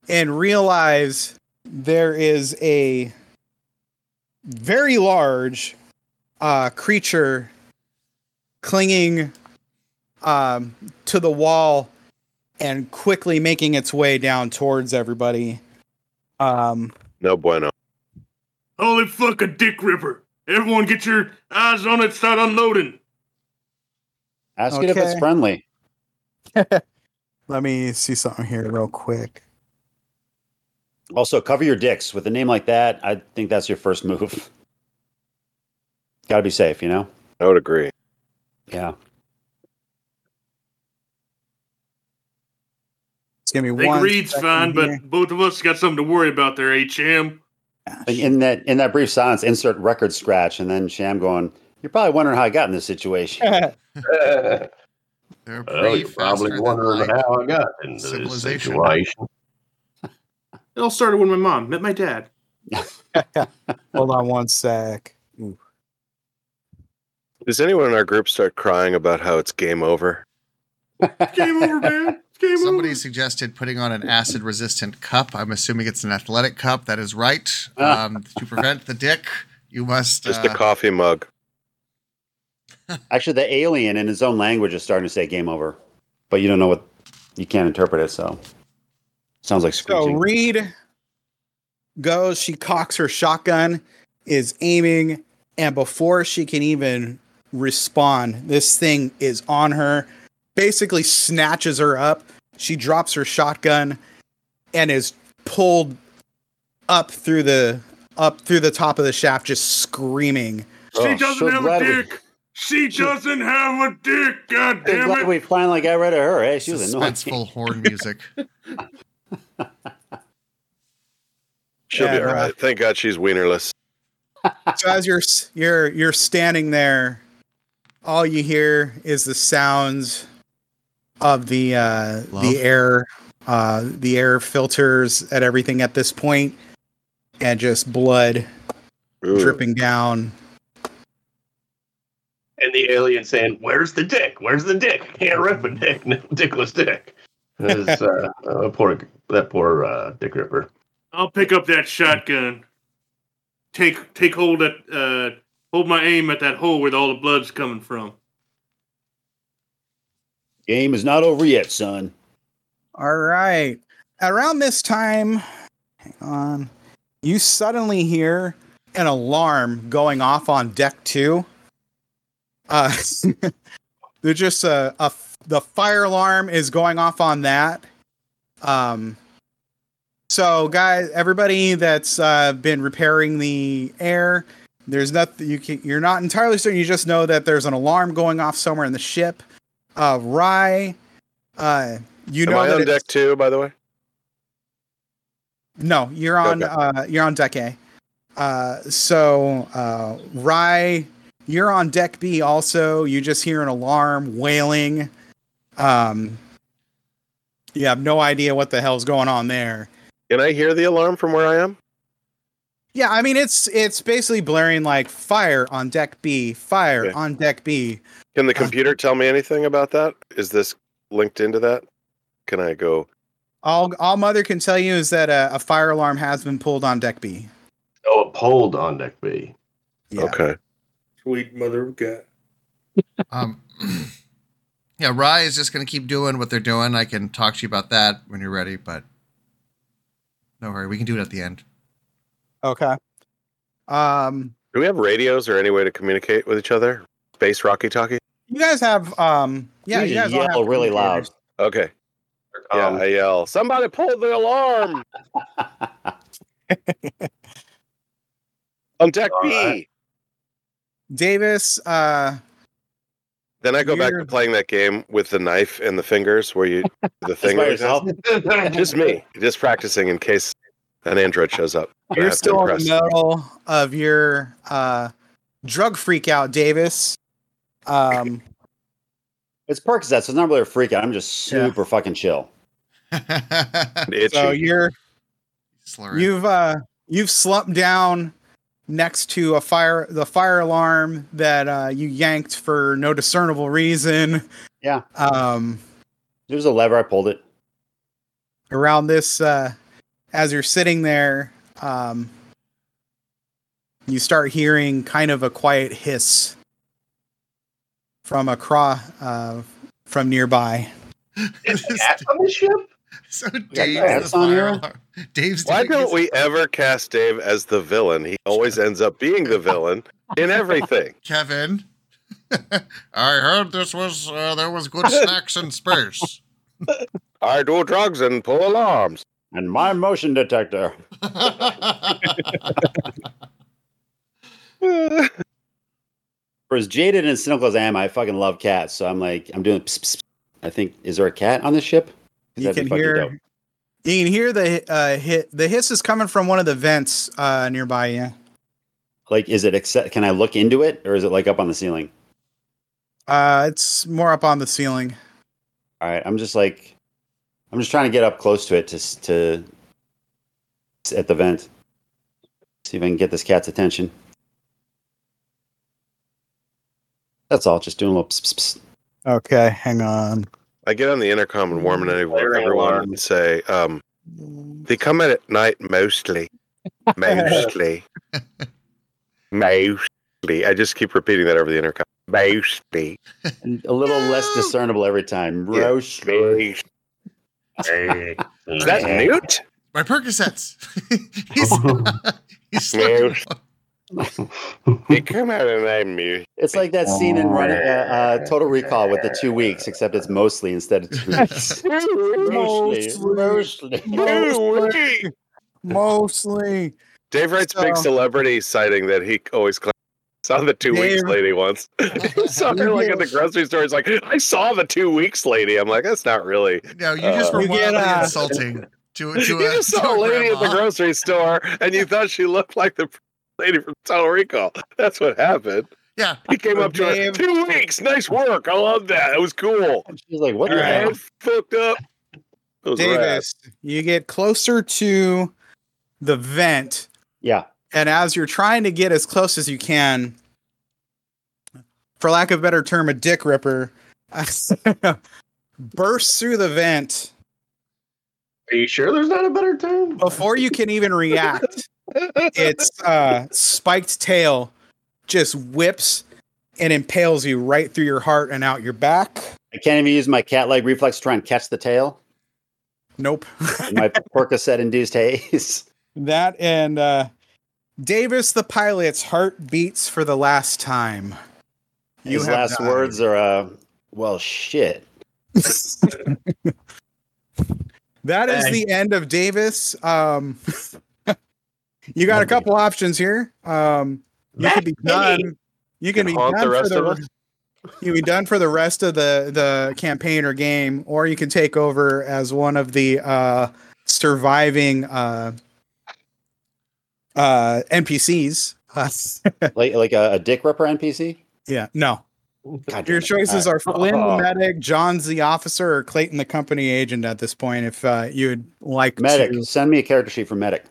and realize there is a very large uh, creature clinging um, to the wall and quickly making its way down towards everybody. Um, No bueno. Holy fuck, a dick ripper. Everyone get your eyes on it, start unloading. Ask it if it's friendly. let me see something here real quick. Also, cover your dicks. With a name like that, I think that's your first move. Got to be safe, you know? I would agree. Yeah. It's gonna be I think one. Reed's fine, here. but both of us got something to worry about there, HM. In that in that brief silence, insert record scratch, and then Cham going, You're probably wondering how I got in this situation. they're oh, well, you're probably wondering how I got into this situation. It all started when my mom met my dad. Hold on one sec. Does anyone in our group start crying about how it's game over? Game over, man. It's Game Somebody over. suggested putting on an acid resistant cup. I'm assuming it's an athletic cup. That is right. Ah. Um, to prevent the dick, you must. Just uh, a coffee mug. Actually, the alien in his own language is starting to say game over, but you don't know what, you can't interpret it, so. Sounds like So screeching. Reed goes, she cocks her shotgun, is aiming, and before she can even respond, this thing is on her, basically snatches her up. She drops her shotgun and is pulled up through the up through the top of the shaft, just screaming. She Oh, doesn't so have glad a we- dick. She doesn't have a dick. God I'm damn glad it. we finally got rid of her. Hey, she was annoying. suspenseful horn music. She'll Yeah, be all uh. Thank God she's wienerless. so as you're you're you're standing there, all you hear is the sounds of the uh, Love. the air uh, the air filters at everything at this point, and just blood Ooh. dripping down. And the alien saying, "Where's the dick? Where's the dick? Can't rip a dick, no dickless dick." It's, uh, uh, poor that poor uh, dick ripper. I'll pick up that shotgun. Take take hold at uh hold my aim at that hole where all the blood's coming from. Game is not over yet, son. All right. Around this time, hang on, you suddenly hear an alarm going off on deck two. Uh, there's just a, a the fire alarm is going off on that. Um, so guys, everybody that's uh, been repairing the air, there's nothing you can. You're not entirely certain. You just know that there's an alarm going off somewhere in the ship. Uh, Rye, uh, you Am know I on deck too, by the way? no, you're on Okay. uh you're on deck A. Uh so uh Rye, you're on deck B also. You just hear an alarm wailing. Um you have no idea what the hell's going on there. Can I hear the alarm from where I am? Yeah, I mean it's it's basically blaring like fire on deck B, fire Okay. on deck B. Can the Uh, computer tell me anything about that? Is this linked into that? Can I go? All all mother can tell you is that a, a fire alarm has been pulled on deck B. Oh, it pulled on deck B. Yeah. Okay. Sweet mother of God. Um, yeah, Rye is just going to keep doing what they're doing. I can talk to you about that when you're ready, but no hurry. We can do it at the end. Okay. Um Do we have radios or any way to communicate with each other? Space Rocky Talkie? You guys have um yeah, You you guys yell have really loud. computers. Okay. Yeah, Um, I yell, somebody pull the alarm on deck B. right. Davis, uh, Then I go back You're- to playing that game with the knife and the fingers where you the Just thing by always has- yourself. Just me, just practicing in case an android shows up. You're still in the middle of your uh, drug freak out, Davis. Um, It's Percocet, so it's not really a freak out. I'm just Yeah. super fucking chill. Itchy. So you're Slurring. you've uh you've slumped down next to a fire the fire alarm that uh you yanked for no discernible reason. Yeah. Um There was a lever, I pulled it. around this uh as you're sitting there um you start hearing kind of a quiet hiss from across uh from nearby Cats on the ship? so Dave's on here? Dave's Why don't we ever cast Dave as the villain? He always ends up being the villain in everything. Kevin? I heard this was uh, there was good snacks in space. I do drugs and pull alarms. And my motion detector. For as jaded and cynical as I am, I fucking love cats. So I'm like, I'm doing. Pss, pss. I think is there a cat on the ship? you can hear dope. you can hear the uh hit the hiss is coming from one of the vents uh nearby Yeah. Like, is it accept? Can I look into it, or is it like up on the ceiling? uh it's more up on the ceiling All right, I'm just like, I'm just trying to get up close to it to to at the vent. See if I can get this cat's attention. That's all. Just doing a little. Pss, pss, pss. okay hang on I get on the intercom and warm and Fire everyone and say, um, they come in at night mostly. Mostly. mostly. I just keep repeating that over the intercom. Mostly. And a little less discernible every time. Yeah. Roast. Mostly. Is that Newt? My Percocets. he's he's Snooze. slurring. They come out and I mute. It's like that scene in Running uh, uh, Total Recall with the two weeks, except it's mostly instead of two weeks. mostly. Mostly. Mostly. mostly Dave writes big celebrity citing that he always claims. Saw the two weeks lady once. saw her like at the grocery store. He's like, I saw the two weeks lady. I'm like, that's not really. No, you just Uh, were You get, wildly uh, insulting to, to you a, just to saw a lady at the grocery store and you thought she looked like the lady from Total Recall. That's what happened. Yeah, He came up to her, Dave- two weeks, nice work. I love that. It was cool. And she's like, what Her the hell? head fucked up. It was rad. Davis, you get closer to the vent, Yeah. and as you're trying to get as close as you can, for lack of a better term, a dick ripper bursts through the vent Are you sure there's not a better term? before you can even react. Its uh, spiked tail just whips and impales you right through your heart and out your back. I can't even use my cat leg reflex to try and catch the tail. Nope. My Percocet induced haze. That and uh, Davis the pilot's heart beats for the last time. His last died. words are, uh, well, shit. That is the end of Davis. Um, you got a couple options here. Um, you could be done. You can Can be done the for the. of us? You be done for the rest of the the campaign or game, or you can take over as one of the uh, surviving uh, uh, NPCs. Like like a, a dick ripper NPC? yeah, no. God Your choices All are Flynn the medic, John's the officer, or Clayton the company agent at this point. If uh, you'd like. Medic, to, send me a character sheet for Medic,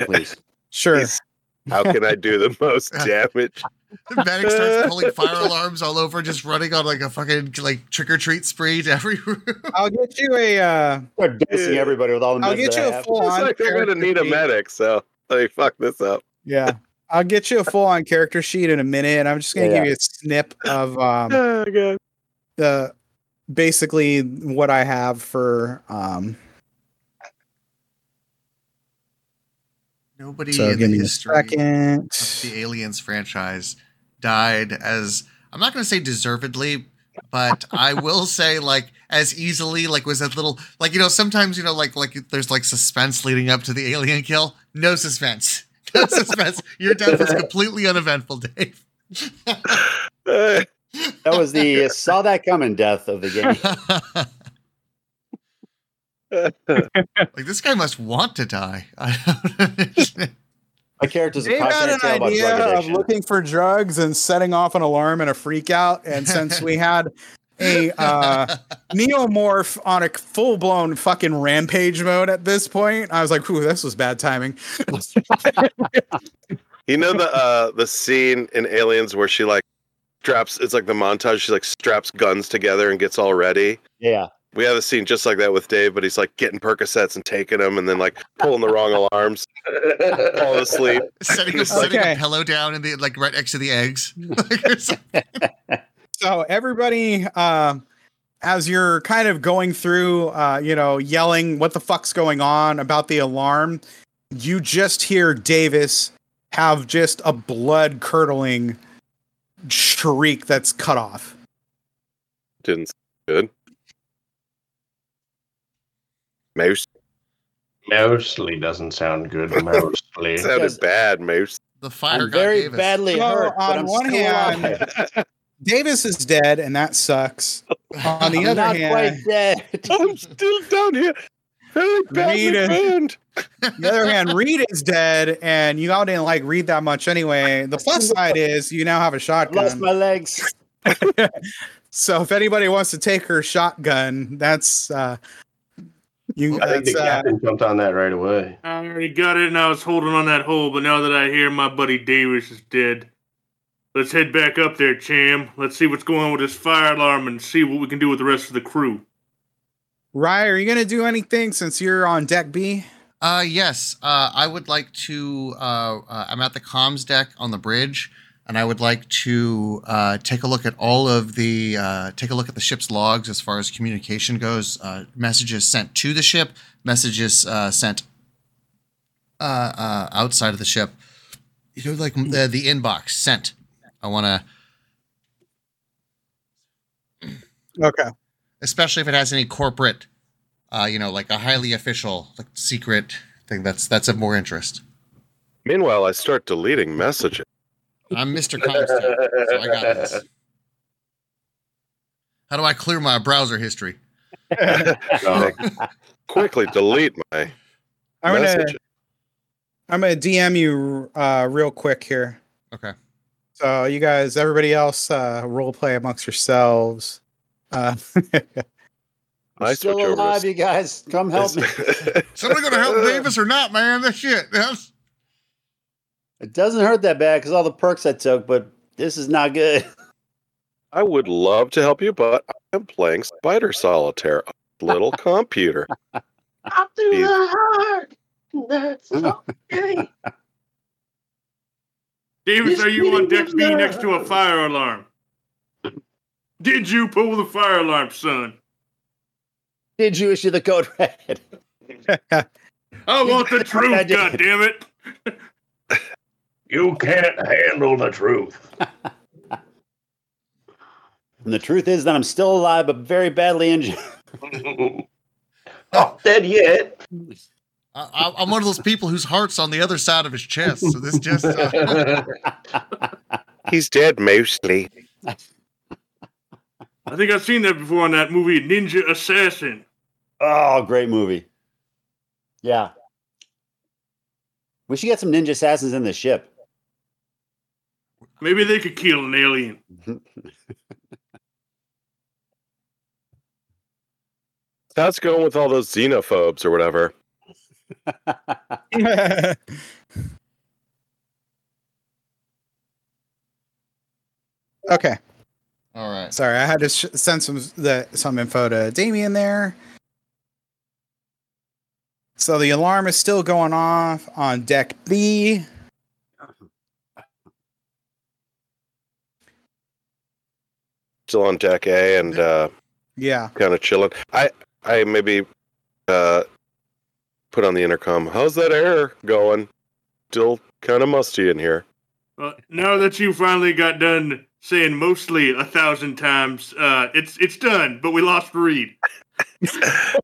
please. sure. He's- How can I do the most damage? the medic starts pulling fire alarms all over, just running on like a fucking like trick or treat spree to every room. I'll get you a. Uh, Start dosing Yeah. everybody with all the I'll get you a full It's on. like they're gonna need a medic, so let me fuck this up. Yeah, I'll get you a full on character sheet in a minute. I'm just gonna Yeah, give yeah. you a snip of um, Oh the basically what I have for. Um, Nobody so in give the history second. of the Aliens franchise died as I'm not going to say deservedly, but I will say like as easily like was that little like you know sometimes you know like like there's like suspense leading up to the alien kill. No suspense. No suspense. Your death was completely uneventful, Dave. That was the saw that coming death of the game. Like this guy must want to die. I don't. My character's a Dave had an idea of looking for drugs and setting off an alarm and a freak out. And since we had a uh, neomorph on a full blown fucking rampage mode at this point. I was like, "Ooh, this was bad timing." You know the uh the scene in Aliens where she like straps it's like the montage, she like straps guns together and gets all ready. Yeah. We have a scene just like that with Dave, but he's like getting Percocets and taking them and then like pulling the wrong alarms, falling asleep. setting, a, setting Okay. a pillow down in the like right next to the eggs. so everybody uh, as you're kind of going through uh, you know yelling what the fuck's going on about the alarm you just hear davis have just a blood curdling shriek that's cut off Didn't sound good. Mouse Mostly doesn't sound good. Mostly. sounded bad, Mouse. the fire I'm very gave us. badly So, hurt. but on I'm one still hand, alive. davis is dead and that sucks on the I'm other not hand quite dead. I'm still down here. Very badly Rita. burned. on the other hand reed is dead and you all didn't like reed that much anyway the plus side is you now have a I've shotgun lost my legs. So if anybody wants to take her shotgun, that's uh you I think that's the uh, captain jumped on that right away. I already got it and I was holding on that hole, but now that I hear my buddy Davis is dead, let's head back up there, Cham. Let's see what's going on with this fire alarm and see what we can do with the rest of the crew. Rye, are you gonna do anything since you're on deck B? Uh, yes. Uh, I would like to. Uh, uh, I'm at the comms deck on the bridge, and I would like to uh, take a look at all of the uh, take a look at the ship's logs as far as communication goes. Uh, messages sent to the ship, messages uh, sent uh, uh, outside of the ship. You know, like the the inbox sent. I want to, Okay. especially if it has any corporate, uh, you know, like a highly official, like secret thing. That's that's of more interest. Meanwhile, I start deleting messages. I'm Mr. Comstock, so I got this. How do I clear my browser history? Quickly delete my I'm gonna messages. I'm gonna DM you uh real quick here. Okay. So you guys, everybody else, uh role play amongst yourselves. Uh I'm still switch over to alive, you guys. Come help me. Somebody gonna help Davis or not, man? That shit. That's, It doesn't hurt that bad because all the perks I took, but this is not good. I would love to help you, but I'm playing Spider Solitaire, on a little computer. I'll do the heart. That's okay. Davis, This are you on deck B next to a fire alarm? Did you pull the fire alarm, son? Did you issue the code red? I want the I truth, did. God damn it! You can't handle the truth. And the truth is that I'm still alive, but very badly injured. Not dead yet. I, I- I'm one of those people whose heart's on the other side of his chest. So this just. Uh, He's dead mostly. I think I've seen that before in that movie Ninja Assassin. Oh, great movie. Yeah. We should get some ninja assassins in the ship. Maybe they could kill an alien. That's going with all those xenophobes or whatever? okay. all right. Sorry, I had to sh- send some the some info to Damien there. So the alarm is still going off on deck B. Still on deck A and uh, Yeah. kind of chilling. I I maybe uh, put on the intercom. How's that air going? Still kind of musty in here. Uh, now that you finally got done saying mostly a thousand times, uh, it's it's done. But we lost Reed.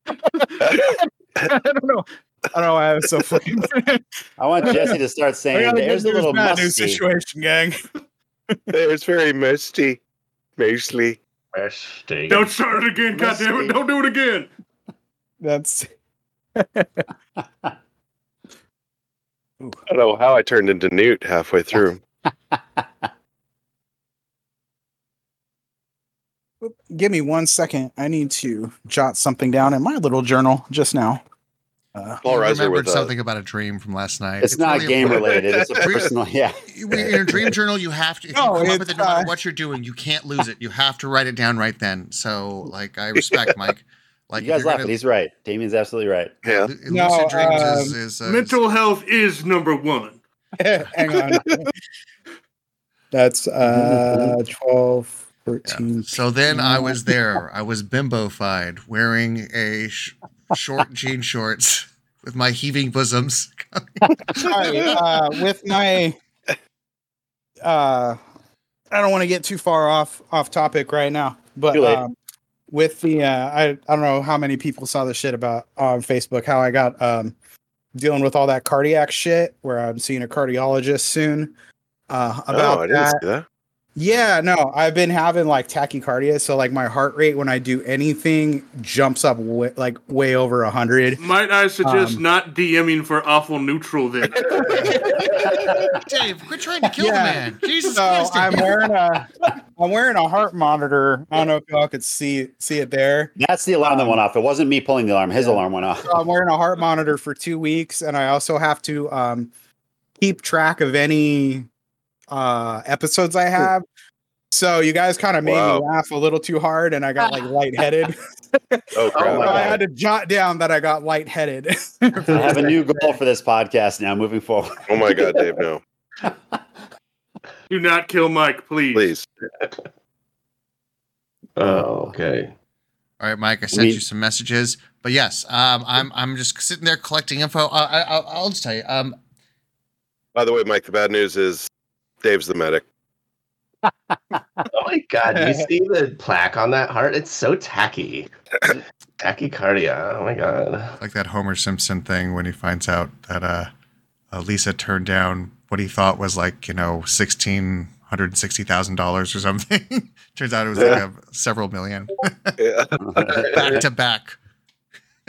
I don't know. I don't know why I was so fucking. I want Jesse to start saying, got there's a little news, bad news musty. situation, gang. it's very musty, mostly. Mistake. Don't start it again, God damn it! Don't do it again. That's I don't know how I turned into Newt halfway through. give me one second. I need to jot something down in my little journal just now. Uh, Paul You Reiser remembered with uh, something about a dream from last night. It's, not really game important. related. It's a We- personal. Yeah. In a dream journal, you have to. If No, you come up it's, with it, no matter what you're doing, you can't lose it. You have to write it down right then. So, like, I respect Mike. Like, you guys if you're laugh, but he's right. Damien's absolutely right. yeah. Lucid No, dreams um, is, is uh, Mental health is number one. hang on. That's uh 12, Yeah. 13. So then I was there. I was bimbofied, wearing a sh- short jean shorts with my heaving bosoms. Sorry, uh, with my uh I don't want to get too far off off topic right now, but um, with the uh I, I don't know how many people saw the shit about on Facebook how I got um dealing with all that cardiac shit where I'm seeing a cardiologist soon. Uh about oh, I didn't that. see that. Yeah, no, I've been having like tachycardia, so like my heart rate when I do anything jumps up way, like way over a hundred. Might I suggest Um, not DMing for awful neutral then? Dave, quit trying to kill Yeah. the man. Jesus So Christ. I'm wearing a I'm wearing a heart monitor. I don't know if y'all could see see it there. That's the alarm that Um, went off. It wasn't me pulling the alarm. His yeah. alarm went off. So I'm wearing a heart monitor for two weeks, and I also have to um, keep track of any uh, episodes I have. So you guys kind of made Wow. me laugh a little too hard, and I got like lightheaded. Oh crap! I had to jot down that I got lightheaded. I have a new goal for this podcast now moving forward. oh my god, Dave, no, Do not kill Mike, please. please. Oh, okay. All right, Mike. I sent We- you some messages, but yes, um, I'm I'm just sitting there collecting info. Uh, I, I'll, I'll just tell you. Um, By the way, Mike, the bad news is Dave's the medic. Oh my god, you see the plaque on that heart? It's so tacky. Tachycardia. Oh my god. like that Homer Simpson thing when he finds out that uh, uh, Lisa turned down what he thought was like you know sixteen hundred and sixty thousand dollars or something. Turns out it was like a, several million back to back.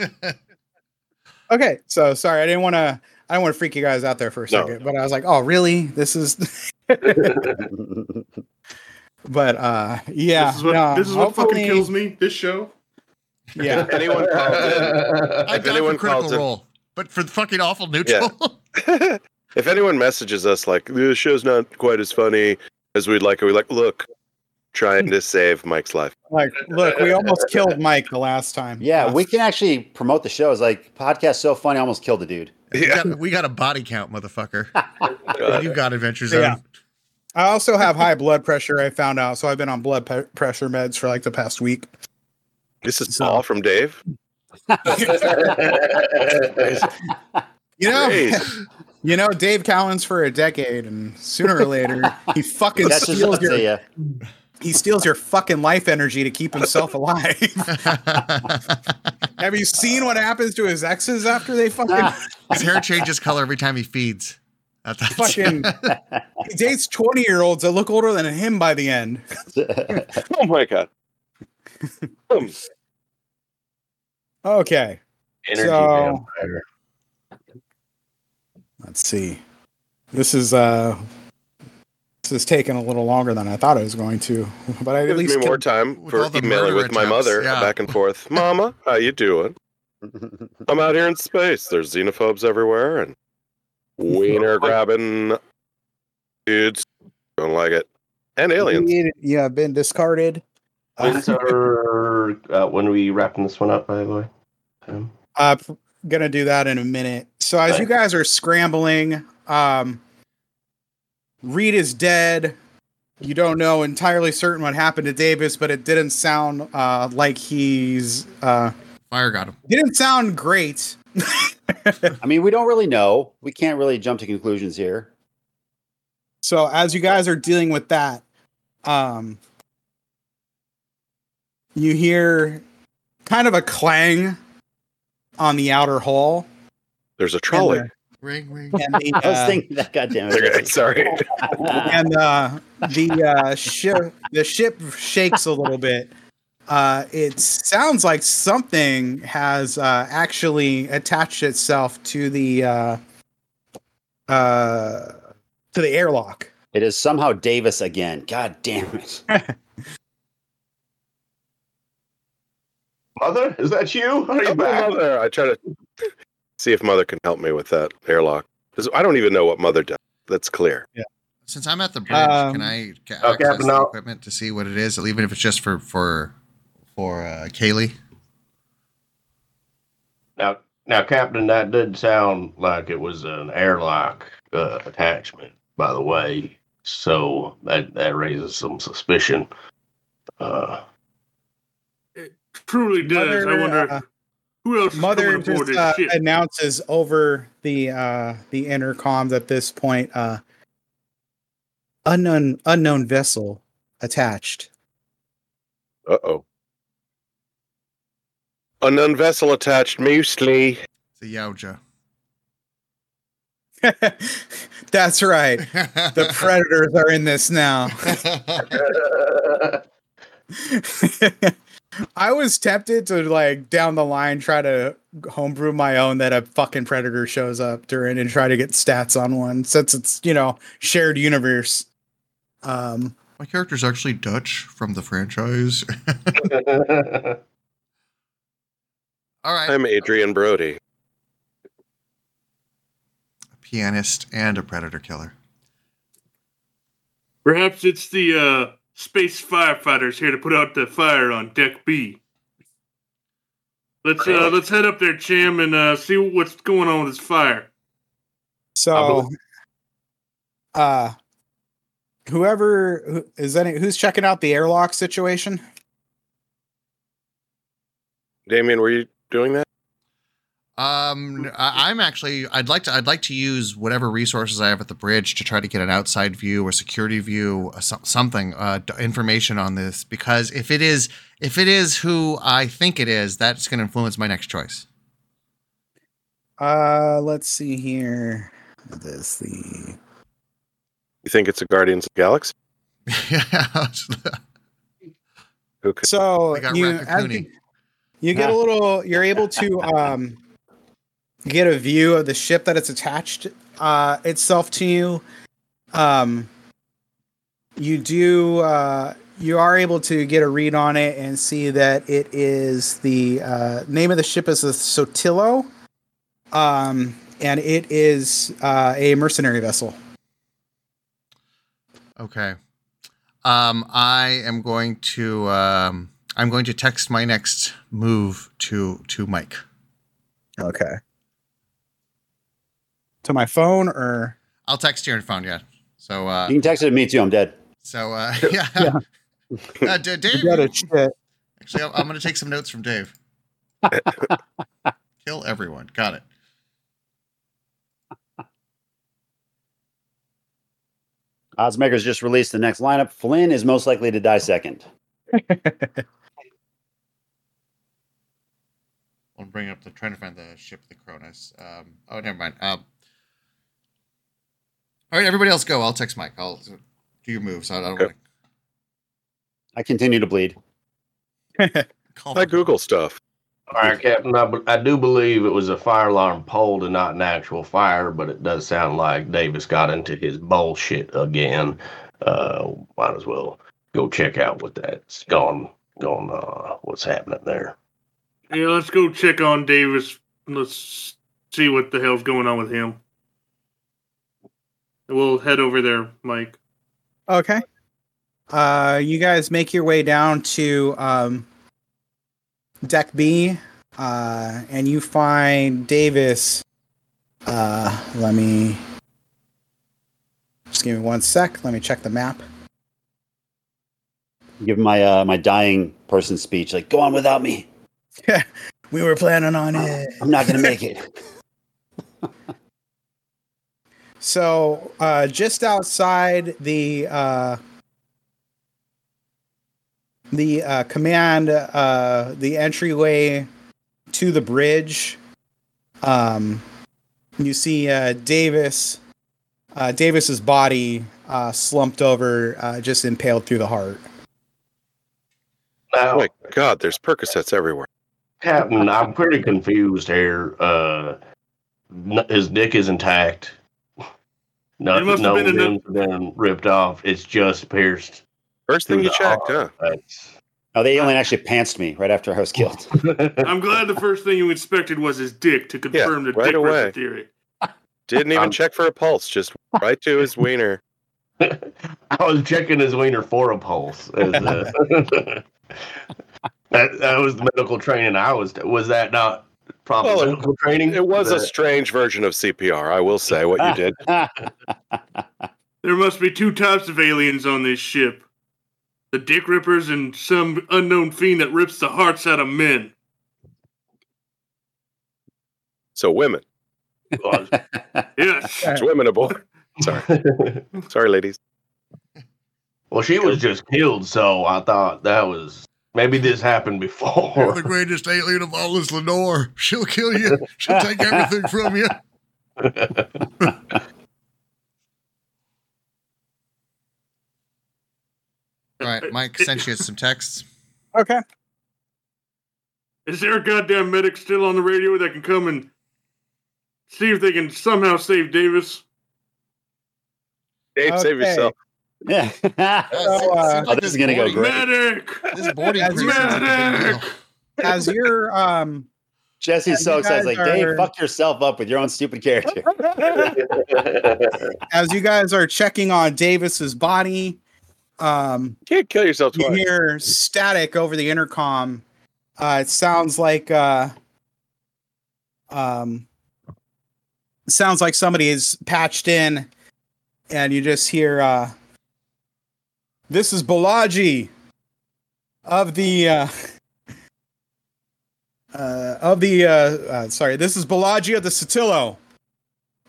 okay, so sorry, I didn't want to. I don't want to freak you guys out there for a No. second, but I was like, "Oh, really? This is." But uh, yeah, This is what, no, this is what fucking kills me. This show. Yeah, If anyone calls I'm If down anyone critical calls it- role, but for the fucking awful neutral. in, if anyone messages us like the show's not quite as funny as we'd like, it, we're like, look, trying to save Mike's life. like, look, we almost killed Mike the last time. yeah, we can actually promote the show. It's like podcast so funny, I almost killed the dude. we, got, we got a body count, motherfucker. You got Adventure Zone. Yeah. I also have high blood pressure. I found out, so I've been on blood pe- pressure meds for like the past week. This is So- Paul from Dave. You know, Great. you know, Dave Cowens for a decade, and sooner or later, he fucking That's steals your you. he steals your fucking life energy to keep himself alive. have you seen what happens to his exes after they fucking His hair changes color every time he feeds. That- that's- fucking he dates twenty year olds that look older than him by the end? Oh my god. Okay, Energy So- vampire. let's see. This is uh this is taking a little longer than I thought it was going to, but I at gives least me more time with for emailing murder with my mother yeah. back and forth. Mama, how you doing? I'm out here in space. There's xenophobes everywhere and wiener grabbing dudes. Don't like it. And aliens. Yeah, been discarded. Uh, When's our uh, when are we wrapping this one up? By the way, um, Uh, p- gonna do that in a minute. So as you guys are scrambling, um, Reed is dead. You don't know entirely certain what happened to Davis, but it didn't sound uh, like he's uh, Fire got him. didn't sound great. I mean, we don't really know. We can't really jump to conclusions here. So as you guys are dealing with that, um, you hear kind of a clang on the outer hall. There's a trolley. Ring, ring. And the, I was uh, thinking that. Goddamn Okay, it! sorry. and uh, the uh, ship the ship shakes a little bit. Uh, it sounds like something has uh, actually attached itself to the uh, uh, to the airlock. It is somehow Davis again. God damn it! Mother, is that you? Are you back? mother. I try to see if mother can help me with that airlock. 'Cause I don't even know what mother does. That's clear. Yeah. Since I'm at the bridge, Um, can I ca- access Captain, the I'll- equipment to see what it is, even if it's just for for for uh, Kaylee? Now, now, Captain, that did sound like it was an airlock uh, attachment, by the way. So that that raises some suspicion. Uh, Truly does. I wonder uh, who else Mother coming aboard just this uh, ship. announces over the uh, the intercoms at this point. Uh, unknown unknown vessel attached. Uh oh. Unknown vessel attached, mostly. It's a Yautja. That's right. The predators are in this now. I was tempted to like down the line try to homebrew my own that a fucking predator shows up during and try to get stats on one since it's you know shared universe. Um, My character's actually Dutch from the franchise. All right, I'm Adrien Brody. a pianist and a predator killer. Perhaps it's the uh, space firefighters here to put out the fire on deck B. Let's uh, let's head up there, Cham, and uh, see what's going on with this fire. so, uh, whoever who, is any who's checking out the airlock situation? Damien, were you doing that? Um, I, I'm actually. I'd like to. I'd like to use whatever resources I have at the bridge to try to get an outside view or security view, uh, some, something, uh, information on this. Because if it is, if it is who I think it is, that's going to influence my next choice. Uh, let's see here. This the You think it's a Guardians of the Galaxy? yeah. Who could? so They got you, Rafa as Cooney. You get a little you're able to um get a view of the ship that it's attached uh itself to you. Um you do uh you are able to get a read on it and see that it is the uh name of the ship is the Sotillo um and it is uh a mercenary vessel. Okay. Um, I am going to um, I'm going to text my next move to to Mike. okay to my phone or I'll text you on your phone. Yeah. So uh, You can text it to me too. I'm dead. so uh, yeah. Yeah. Uh, D- Dave, you got a shit actually, I'm, I'm going to take some notes from Dave. Kill everyone. Got it. Oddsmakers just released the next lineup. Flynn is most likely to die second. I'll bring up the trying to find the ship of the Cronus. Um, oh, never mind. Um, all right, everybody else go. I'll text Mike. I'll do your moves. I don't Okay. want I continue to bleed. to. I Google stuff. all right, Captain, I, be- I do believe it was a fire alarm pulled and not an actual fire, but it does sound like Davis got into his bullshit again. Uh, might as well go check out what that's gone, gone, uh, what's happening there. Yeah, let's go check on Davis. Let's see what the hell's going on with him. We'll head over there, Mike. Okay. Uh, you guys make your way down to um, deck B, uh, and you find Davis. Uh, let me just give me one sec. Let me check the map. Give my uh, my dying person speech. Like, go on without me. Yeah, we were planning on it. I'm not gonna make it. So, uh, just outside the uh, the uh, command, uh, the entryway to the bridge, um, you see uh, Davis. Uh, Davis's body uh, slumped over, uh, just impaled through the heart. Oh my God, there's Percocets everywhere. Captain, I'm pretty confused here. Uh, n- his dick is intact. No, It must have no been limbs have been ripped off. It's just pierced. First thing you the checked, huh? That's Oh, the alien actually pantsed me right after I was killed. I'm glad the first thing you inspected was his dick to confirm the right dick away. ripper theory. Didn't even Um, check for a pulse, just right to his wiener. I was checking his wiener for a pulse. as, uh, that, that was the medical training I was. Was that not proper Well, it- medical training? It was a strange version of CPR, I will say what you did. There must be two types of aliens on this ship the dick rippers and some unknown fiend that rips the hearts out of men. So women. Yes. It's women aboard. Sorry. Sorry, ladies. well, she was just killed, so I thought that was maybe this happened You're before. the greatest alien of all is Lenore. She'll kill you. She'll take everything from you. All right, Mike sent you some texts. Okay. Is there a goddamn medic still on the radio that can come and see if they can somehow save Davis? Dave, save yourself. Yeah. So, uh, Oh, this is gonna go boarding- great. Medic! This boarding As medic. as you're um Jesse's so you excited. guys Like, Dave, fuck yourself up with your own stupid character. as you guys are checking on Davis's body, um You can't kill yourself you twice. hear static over the intercom. Uh, it sounds like uh, um, sounds like somebody is patched in, and you just hear, uh, "This is Balaji of the uh, uh, of the uh, uh, sorry, this is Balaji of the Sotillo.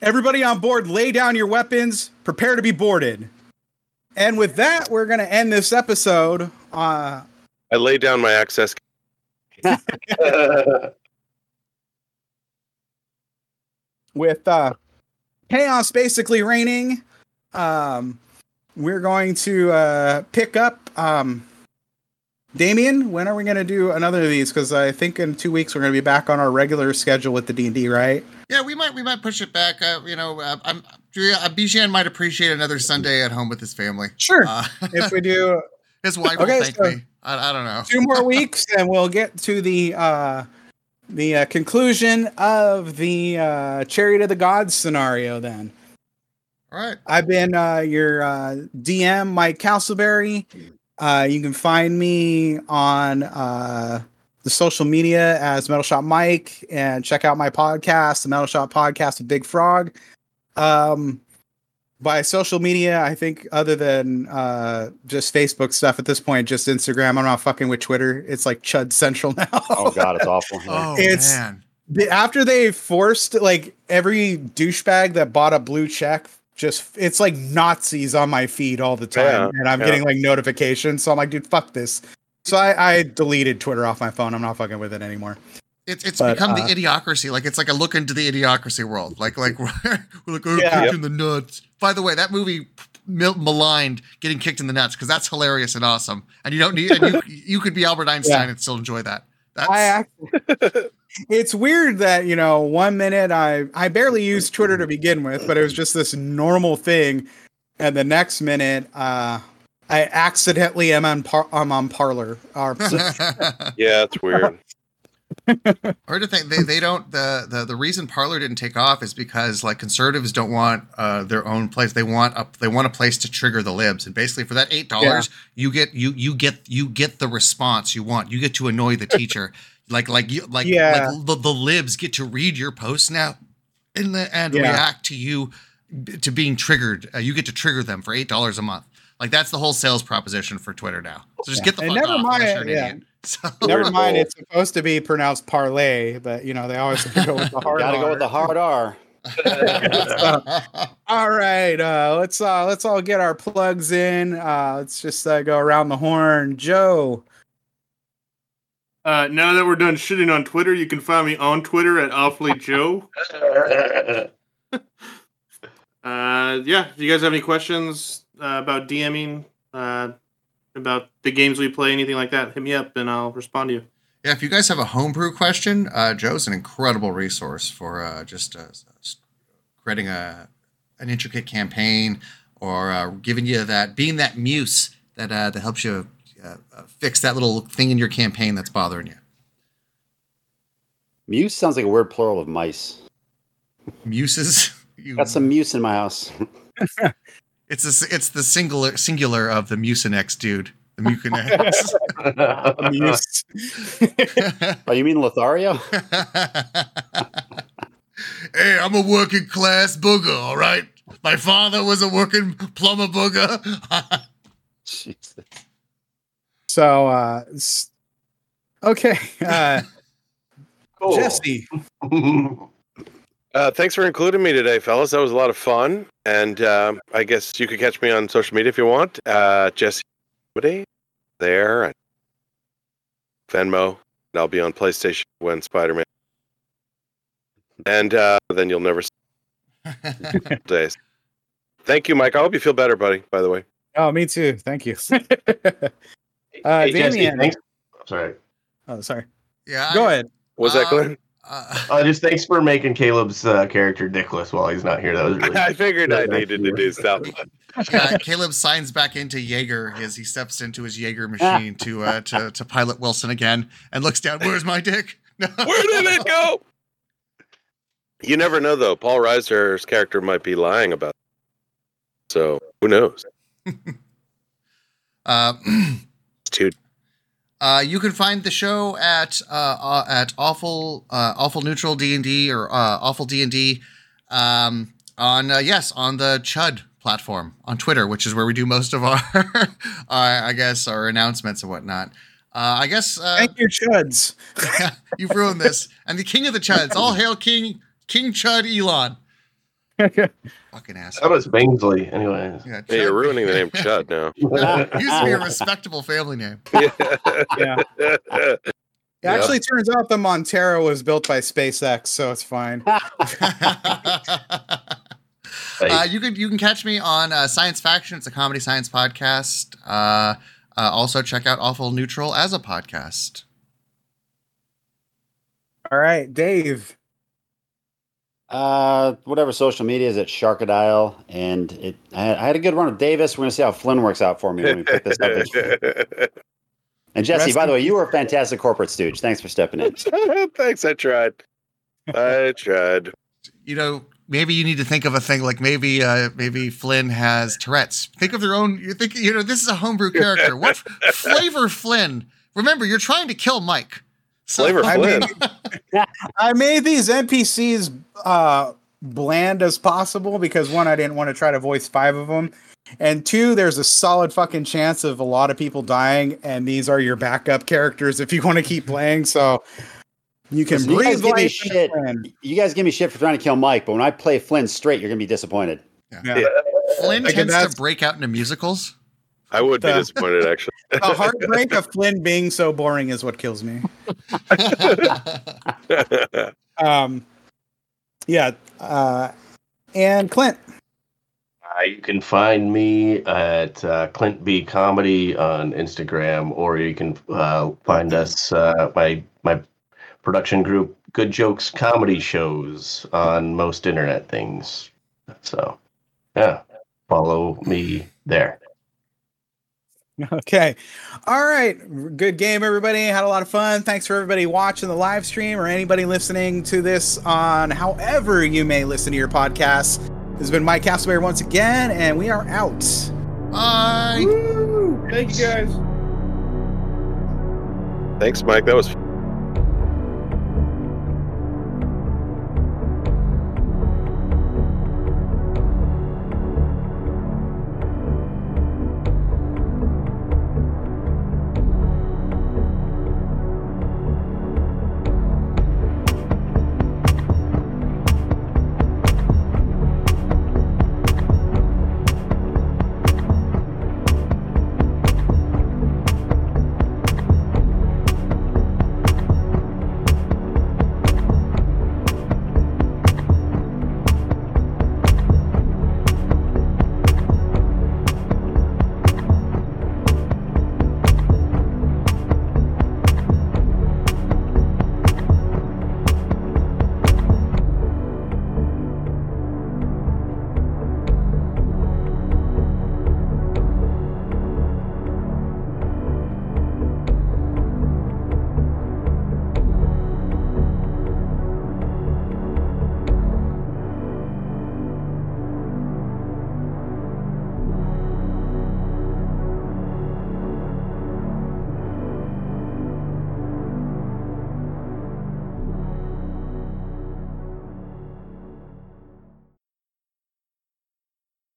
Everybody on board, lay down your weapons, prepare to be boarded." And with that, we're going to end this episode. Uh, I laid down my access. with uh, chaos basically reigning. Um, we're going to uh, pick up. Um, Damien, when are we going to do another of these? Because I think in two weeks we're going to be back on our regular schedule with the D and D, right? Yeah, we might we might push it back. Uh, you know, uh, I'm uh, Bijan might appreciate another Sunday at home with his family. Sure. Uh, if we do his wife Okay, will thank so- me. I, I don't know. two more weeks, and we'll get to the uh, the uh, conclusion of the uh, Chariot of the Gods scenario. Then All right. I've been uh, your uh, DM, Mike Castleberry. Uh, you can find me on uh, the social media as Metal Shop Mike, and check out my podcast, the Metal Shop Podcast with Big Frog. Um, by social media, I think other than uh, just Facebook stuff at this point, just Instagram. I'm not fucking with Twitter. It's like Chud Central now. oh god, it's awful. Oh It's- man. After they forced like every douchebag that bought a blue check just it's like nazis on my feed all the time Yeah, and i'm yeah. getting like notifications so i'm like dude fuck this so I, I deleted twitter off my phone i'm not fucking with it anymore It's it's But, become uh, the idiocracy. Like it's like a look into the idiocracy world. Like like we're like oh, Yeah. kicked in the nuts. By the way, that movie mil- maligned getting kicked in the nuts because that's hilarious and awesome. And you don't need and you you could be Albert Einstein Yeah. and still enjoy that. That's i actually it's weird that you know one minute i i barely used twitter to begin with but it was just this normal thing and the next minute uh i accidentally am on par- i'm on Parler Yeah, it's weird. Or to think they, they don't the, the the reason Parler didn't take off is because like conservatives don't want uh, their own place. They want a they want a place to trigger the libs. And basically for that eight dollars, you get you you get you get the response you want. You get to annoy the teacher. Like like you like Yeah. like the, the libs get to read your posts now and the, and Yeah. react to you to being triggered. Uh, you get to trigger them for eight dollars a month. Like that's the whole sales proposition for Twitter now. So just Yeah. get the And fuck never off unless mind- you're an yeah. idiot. So Never mind, it's supposed to be pronounced parlay, but you know they always have to go with the hard. Gotta go with the hard R. All right, uh, let's uh, let's all get our plugs in. Uh, let's just uh, go around the horn. Joe, Uh, now that we're done shitting on Twitter, you can find me on Twitter at Awfully Joe. Uh, yeah, if you guys have any questions uh, about DMing, uh, about the games we play, anything like that, hit me up and I'll respond to you. Yeah, if you guys have a homebrew question, uh, Joe's an incredible resource for uh, just uh, creating a an intricate campaign or uh, giving you that being that muse that uh, that helps you uh, uh, fix that little thing in your campaign that's bothering you. Muse sounds like a weird plural of mice. Muses. You, Got some muse in my house. It's a, it's the singular singular of the Mucinex dude. The Mucinex. Muse. Oh, you mean Lothario? hey, I'm a working class booger, all right? My father was a working plumber booger. Jesus. So, uh, okay, uh, Cool. Jesse. Uh, thanks for including me today, fellas. That was a lot of fun. And um, I guess you could catch me on social media if you want. Uh, Jesse Woody there. and Venmo. And I'll be on PlayStation when Spider Man. And uh, then you'll never see days. Thank you, Mike. I hope you feel better, buddy, by the way. Oh, me too. Thank you. uh, Hey, Jesse, Damien. thanks. Sorry. Oh, sorry. yeah. Go I- ahead. Was that Uh, Glenn? Uh, Uh, just thanks for making Caleb's uh, character dickless while he's not here. That was really. I figured I needed to do something. yeah, Caleb signs back into Jaeger as he steps into his Jaeger machine to uh, to to pilot Wilson again and looks down. Where's my dick? Where did it go? You never know, though. Paul Reiser's character might be lying about it. So who knows? Uh, Dude, Uh, you can find the show at uh, uh, at awful uh, awful neutral D and D or uh, awful D and D um, on uh, yes on the Chud platform on Twitter, which is where we do most of our, our I guess our announcements and whatnot. Uh, I guess uh, Thank you, Chuds. you've ruined this. And the king of the Chuds. All hail King King Chud Elon. Fucking asshole. That was Bingsley, anyway. Yeah, hey, you're ruining the name Chud now. Used to be a respectable family name. Yeah. It Yeah. actually turns out the Montero was built by SpaceX, so it's fine. Uh, you can you can catch me on uh, Science Faction. It's a comedy science podcast. Uh, uh, also check out Awful Neutral as a podcast. All right, Dave. Uh, whatever social media is at Sharkadile, and it. I had, I had a good run with Davis. We're gonna see how Flynn works out for me when we put this up. And Jesse, Rest by the way, you were a fantastic corporate stooge. Thanks for stepping in. Thanks, I tried. I tried. You know, maybe you need to think of a thing like maybe uh, maybe Flynn has Tourette's. Think of your own. You think you know this is a homebrew character. What flavor Flynn? Remember, you're trying to kill Mike. So- Flavor I Flynn. mean, I made these NPCs uh, bland as possible because one, I didn't want to try to voice five of them, and two, there's a solid fucking chance of a lot of people dying, and these are your backup characters if you want to keep playing. So you can Listen, you guys give me shit. Flynn. You guys give me shit for trying to kill Mike, but when I play Flynn straight, you're gonna be disappointed. Yeah. Flynn Like, tends to break out into musicals. I would be disappointed, actually. The heartbreak of Flynn being so boring is what kills me. Um, yeah, uh, and Clint. Uh, you can find me at uh, Clint B Comedy on Instagram, or you can uh, find us uh, my my production group Good Jokes Comedy Shows on most internet things. So, yeah, follow me there. Okay. All right. Good game, everybody. Had a lot of fun. Thanks for everybody watching the live stream or anybody listening to this on however you may listen to your podcast. This has been Mike Castleberry once again, and we are out. Bye. Thank you guys. Thanks, Mike. That was